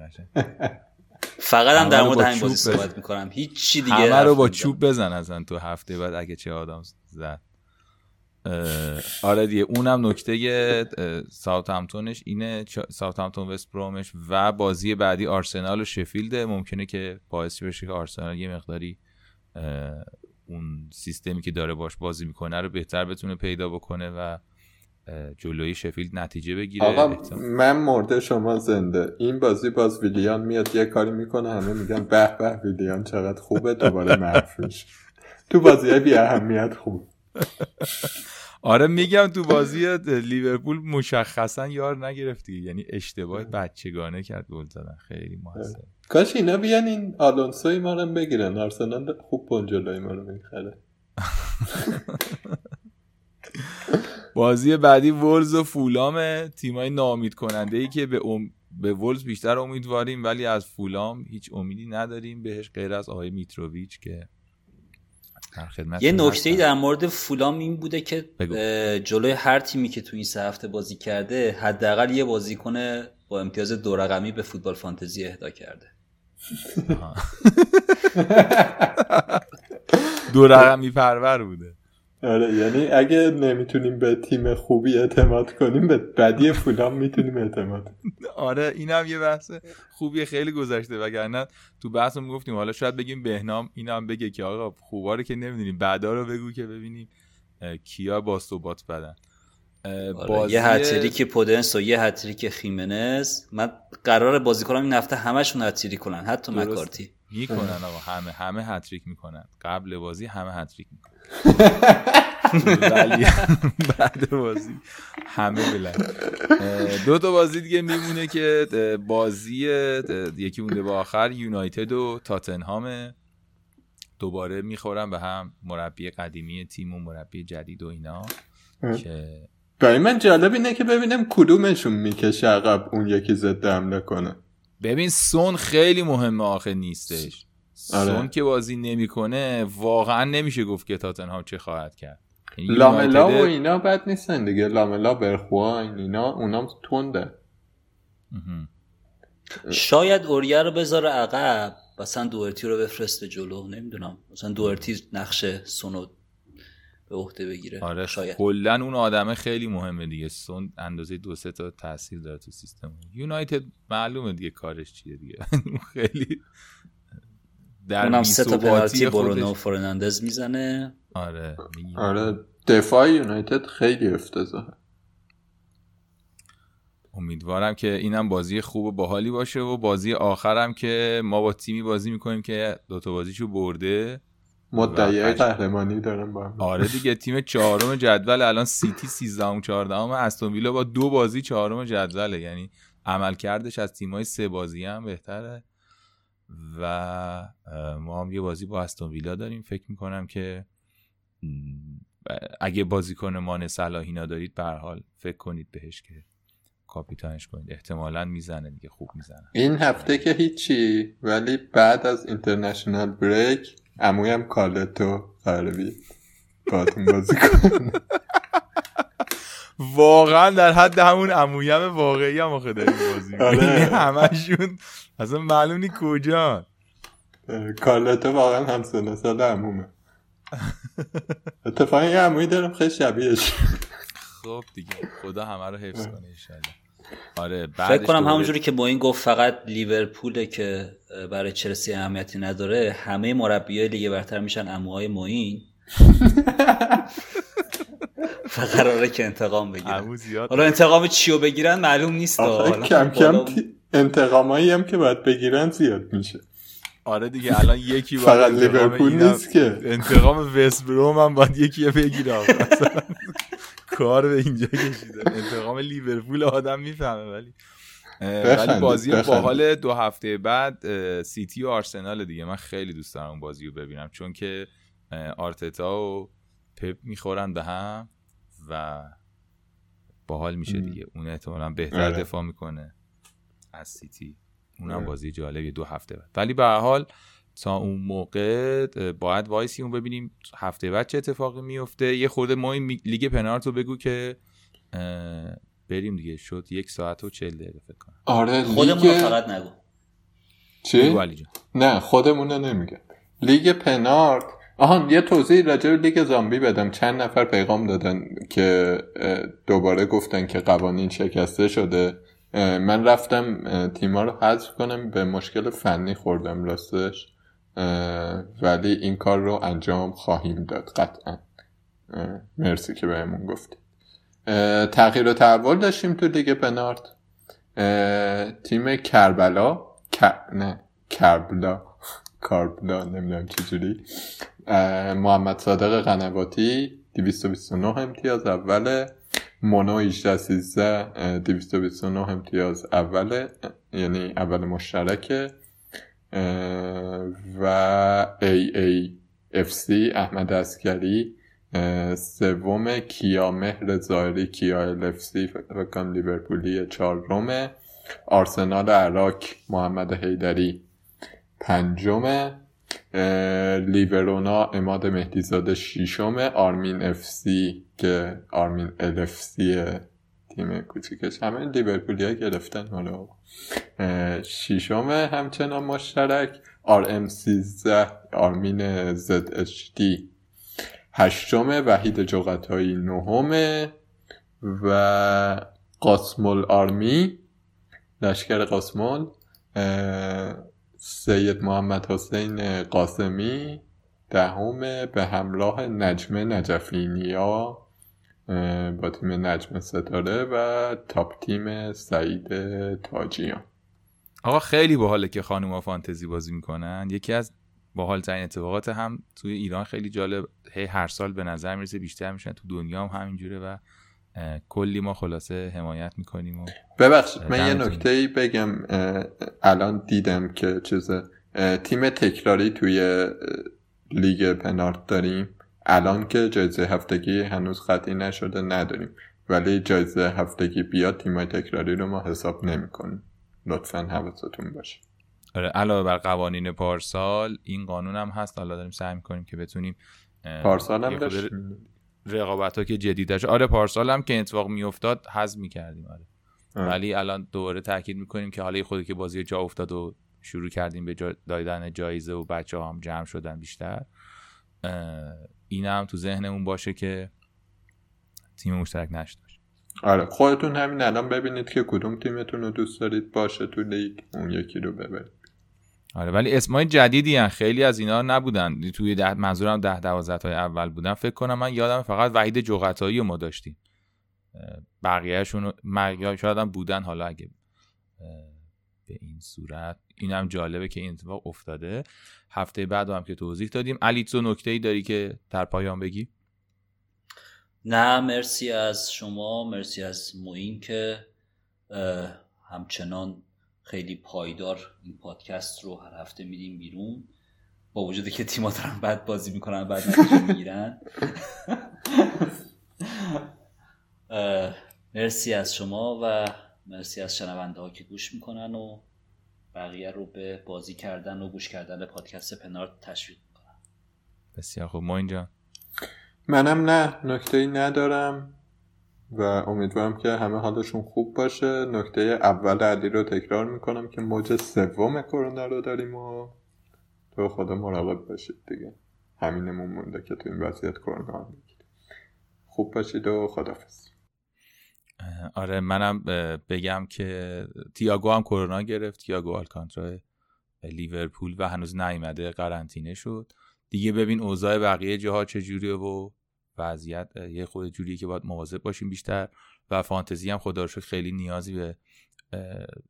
فقط هم در مورد همین بازی صحبت می‌کنم. هیچ چی دیگه همه رو با چوب بزن اصلا تو هفته بعد اگه چه آدم زد. آره دیگه اونم نکته ساوت همتونش اینه ساوت همتون وست برومش و بازی بعدی آرسنال و شفیلده. ممکنه که باعث بشه که آرسنال یه مقداری اون سیستمی که داره باش بازی می‌کنه رو بهتر بتونه پیدا بکنه و جلوی شفیلد نتیجه بگیره. آقا من مرده شما زنده. این بازی باز ویلیان میاد یه کاری می‌کنه همه میگن به به ویلیان چقدر خوبه دوباره محفوش تو بازی بی اهمیت خوب. آره میگم تو بازی لیورپول مشخصا یار نگرفتی یعنی اشتباه بچگانه کرد گل زدن. خیلی موثر. کاش اینا بیان این آلونسوی ما رو بگیرن. آرسنال خوب پنجلوی ما رو می‌خره. [LAUGHS] بازی بعدی ولز و فولام تیمای نامید کننده ای که به ام... به ولز بیشتر امیدواریم ولی از فولام هیچ امیدی نداریم. بهش غیر از آقای میتروویچ که یه نکته در مورد فولام این بوده که جلوی هر تیمی که تو این سه هفته بازی کرده حداقل یه بازیکن با امتیاز دو رقمی به فوتبال فانتزی اهدا کرده. دو رقمی پرور بوده. آره یعنی اگه نمی‌تونیم به تیم خوبی اعتماد کنیم به بدی فولام می‌تونیم اعتماد آره اینم یه بحث خوبی خیلی گذشته. وگرنه تو بحث رو می‌گفتیم حالا شاید بگیم بهنام اینم بگه که آقا خوبا رو که نمی‌دونیم بعدا رو بگو که ببینیم کیا با ثبات بدن. آره یه هتریک پودنس و یه هتریک خیمنز. من قرار بازی کنم این هفته همشون هتریک کنن حتی مکارتی. می‌کنن آقا همه همه هتریک می‌کنن. قبل بازی همه هتریک می‌کنن. [LAUGHS] ولی بعد بازی همه بلند دو تا بازی دیگه میمونه که بازی یکی مونده با آخر یونایتد و تاتنهام. دوباره می‌خورن به هم مربی قدیمی تیم و مربی جدید و اینا که برای من جالب اینه که ببینم کدومشون می‌کشه عقب اون یکی ضد حمله کنه. ببین سون خیلی مهمه آخه نیستش. آره. سون که بازی نمی‌کنه واقعا نمیشه گفت که تاتنهام چه خواهد کرد. یعنی لاملا و اینا بد نیستن دیگه. لاملا برخوان اینا اونام تونده شاید اوریه رو بذاره عقب مثلا دوارتی رو بفرسته جلو نمی‌دونم. مثلا دوارتی نقش سونو به عهده بگیره. آره شاید. کلا اون آدمه خیلی مهمه دیگه. سون اندازه دو سه تا تاثیر داره تو سیستم. یونایتد معلومه دیگه کارش چیه دیگه. [LAUGHS] خیلی در اونم سه تا پنالتی برونو فرناندز می‌زنه. آره آره دفاع یونایتد خیلی افتضاحه. امیدوارم که اینم بازی خوب و باحالی باشه و بازی آخرم که ما با تیمی بازی می‌کنیم که دوتا بازیشو برده. مدعی قهرمانی دارم با آره دیگه تیم چهارم جدول الان سیتی 13 و 14 استون ویلا با دو بازی چهارم جدوله. یعنی عملکردش از تیمای سه بازی هم بهتره. و ما هم یه بازی با استون ویلا داریم. فکر می‌کنم که اگه بازیکن مان صلاحینا دارید به حال فکر کنید بهش که کاپیتانش کنید. احتمالا می‌زنه دیگه خوب می‌زنه. این هفته که هیچی ولی بعد از اینترنشنال بریک امویم کالتو قراره بید باتون بازی کن واقعا در حد همون امویم واقعی هم آخه داریم بازی آره. همشون اصلا معلوم نی کجا. کالتو واقعا هم سنه سال امومه اتفاقی یه اموی دارم خیلی شبیهش. خب دیگه خدا همه رو حفظ کنه آره فکر کنم همونجوری که با این گفت فقط لیورپوله که برای چلسی اهمیتی نداره همه مربیای لیگ برتر میشن اموهای موین و [LAUGHS] قراره که انتقام بگیرن. حالا انتقام چیو بگیرن معلوم نیست. کم کم انتقامایی هم که باید بگیرن زیاد میشه. آره دیگه الان یکی فقط لیورپول نیست که. انتقام وست بروم هم باید یکی بگیره [LAUGHS] کار به اینجا کشیده. انتقام لیورپول آدم می‌فهمه ولی. ولی بازی باحال دو هفته بعد سیتی و آرسنال دیگه. من خیلی دوست دارم اون بازی رو ببینم. چون که آرتتا و پپ می‌خورن به هم و باحال میشه دیگه. اون احتمالا بهتر آره. دفاع می‌کنه از سیتی. اونم آره. بازی جالبی دو هفته بعد. ولی به حال تا اون موقع باید وایسی اون ببینیم هفته بعد چه اتفاقی میفته. یه خورده ما این لیگ پنارت رو بگو که بریم دیگه. شد یک ساعت و چل دقیقه فکر کنم. آره خودمون لیگ... فقط نگو. چی؟ نه خودمون نمیگه لیگ پنارت. آهان یه توضیح راجع به لیگ زامبی بدم. چند نفر پیغام دادن که دوباره گفتن که قوانین شکسته شده. من رفتم تیما رو حذف کنم. به مشکل فنی خوردم راستش. ولی این کار رو انجام خواهیم داد قطعا. مرسی که بهمون گفتی تغییر و تحول داشتیم تو لیگ پنارت. تیم کربلا نه کربلا کاربلا نمی‌دونم چجوری محمد صادق قنواتی 229 امتیاز اوله. مونو 18 229 امتیاز اوله. یعنی اول مشترکه. و سی احمد اسکری سوم کیا مهر زایری کیا اف سی فکرم لیورپولی چهارم آرسنال عراق محمد حیدری پنجم لیورونا اماد مهدیزاده شیشم آرمین اف سی که آرمین ال اف سی تیم کوچیکش. همه لیورپولی ها گرفتن حالا. شیشم همچنان مشترک. آر ام 13 آرمین زد اچ دی. هشتم وحید جغتایی نهم و قاسمول آرمی. لشکر قاسمول سید محمد حسین قاسمی. دهم به همراه نجم نجفینیا. با تیم نجم ستاره و تاپ تیم سعید تاجیان. آقا خیلی باحاله که خانوما فانتزی بازی می‌کنن. یکی از باحال ترین اتفاقات هم توی ایران خیلی جالب هی هر سال به نظر می‌رسه بیشتر میشن تو دنیا هم همینجوره و کلی ما خلاصه حمایت می‌کنیم و ببخشید من یه نکته بگم. الان دیدم که چیزه تیم تکراری توی لیگ پنارت داریم. الان که جایزه هفتگی هنوز خطی نشده نداریم. ولی جایزه هفتگی بیاد تیمای تکراری رو ما حساب نمی‌کنیم. لطفا حواستون باشه. آره علاوه بر قوانین پارسال این قانون هم هست. حالا داریم سعی می‌کنیم که بتونیم پارسال هم داشت رقابت ها که جدیدش آره پارسال هم که اتفاق میافتاد حذف می‌کردیم. آره. ولی الان دوباره تاکید می‌کنیم که حالا خودی که بازی جا افتاد و شروع کردیم به دادن جایزه و بچه هم جمع شدن بیشتر این هم تو ذهنمون باشه که تیم مشترک نشد آره خودتون همین الان ببینید که کدوم تیمتون رو دوست دارید باشه تو لیگ اون یکی رو ببرید. آره ولی اسمای جدیدی هن. خیلی از اینا نبودن. توی ده منظورم ده دوازده های اول بودن. فکر کنم من یادم فقط وحید جغتایی رو ما داشتیم. بقیهشون شاید هم بودن حالا اگه به این صورت. اینم جالبه که این اتفاق افتاده. هفته بعد هم که توضیح دادیم. علی تو نکته ای داری که در پایان بگی؟ نه مرسی از شما مرسی از موین که همچنان خیلی پایدار این پادکست رو هر هفته میدیم بیرون. با وجودی که تیما دارن بعد بازی می‌کنن بعد نتیجه [LAUGHS] می‌گیرن. مرسی از شما و مرسی از شنونده ها که گوش می‌کنن و بقیه رو به بازی کردن و گوش کردن پادکست پنارت تشویق می‌کنن بسیار خوب. ما اینجا منم نه. نکته ای ندارم و امیدوارم که همه حالشون خوب باشه. نکته اول علی رو تکرار می‌کنم که موج سوم کرونا رو داریم و تو خدا مراقب باشید دیگه. همینمون مونده که تو این وضعیت کرونا خوب باشید و خدافظ آره منم بگم که تیاگو هم کرونا گرفت تیاگو آلکانترا لیورپول و هنوز نیومده قرنطینه شد. دیگه ببین اوضاع بقیه جاها چجوریه و وضعیت یه خود جوریه که باید مواظب باشیم بیشتر و فانتزی هم خدا رو خیلی نیازی به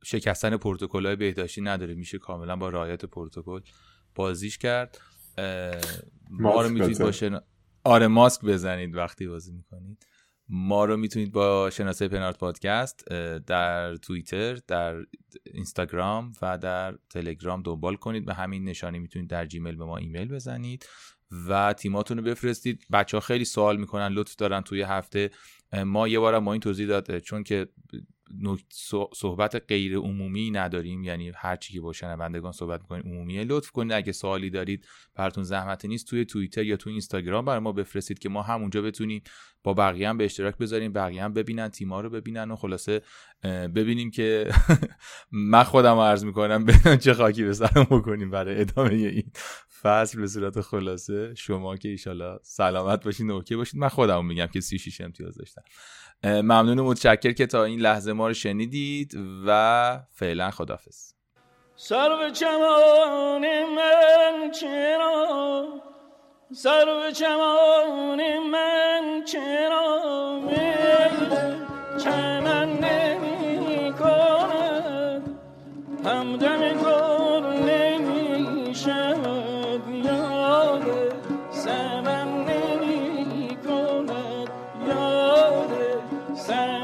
شکستن پروتکل های بهداشتی نداره. میشه کاملا با رعایت پروتکل بازیش کرد. ما رو می‌تونید باشه آره ماسک بزنید وقتی بازی می‌کنید. ما رو می‌تونید با شناسه پنارت پادکست در توییتر در اینستاگرام و در تلگرام دنبال کنید. به همین نشانی می‌تونید در جیمیل به ما ایمیل بزنید و تیماتون رو بفرستید. بچه ها خیلی سوال می‌کنن لطف دارن توی هفته ما یه بار ما این توضیح داد چون که صحبت غیر عمومی نداریم یعنی هر چی که با شنوندگان صحبت می‌کنیم عمومیه لطف کنید اگه سوالی دارید براتون زحمتی نیست توی توییتر یا توی اینستاگرام برای ما بفرستید که ما همونجا بتونیم با بقیه هم به اشتراک بذاریم بقیه هم ببینن تیما رو ببینن و خلاصه ببینیم که [LAUGHS] من خودم عرض می‌کنم چه خاکی به سرم بکنیم برای ادامه این فصل به صورت خلاصه. شما که ایشالا سلامت باشین اوکی باشید من خودم میگم که 36 امتیاز داشتم. ممنون و متشکر که تا این لحظه ما رو شنیدید و فعلا خدافز سر چمان من چرا؟ سر چمان من چرا چمن نمی کند همدم Sir.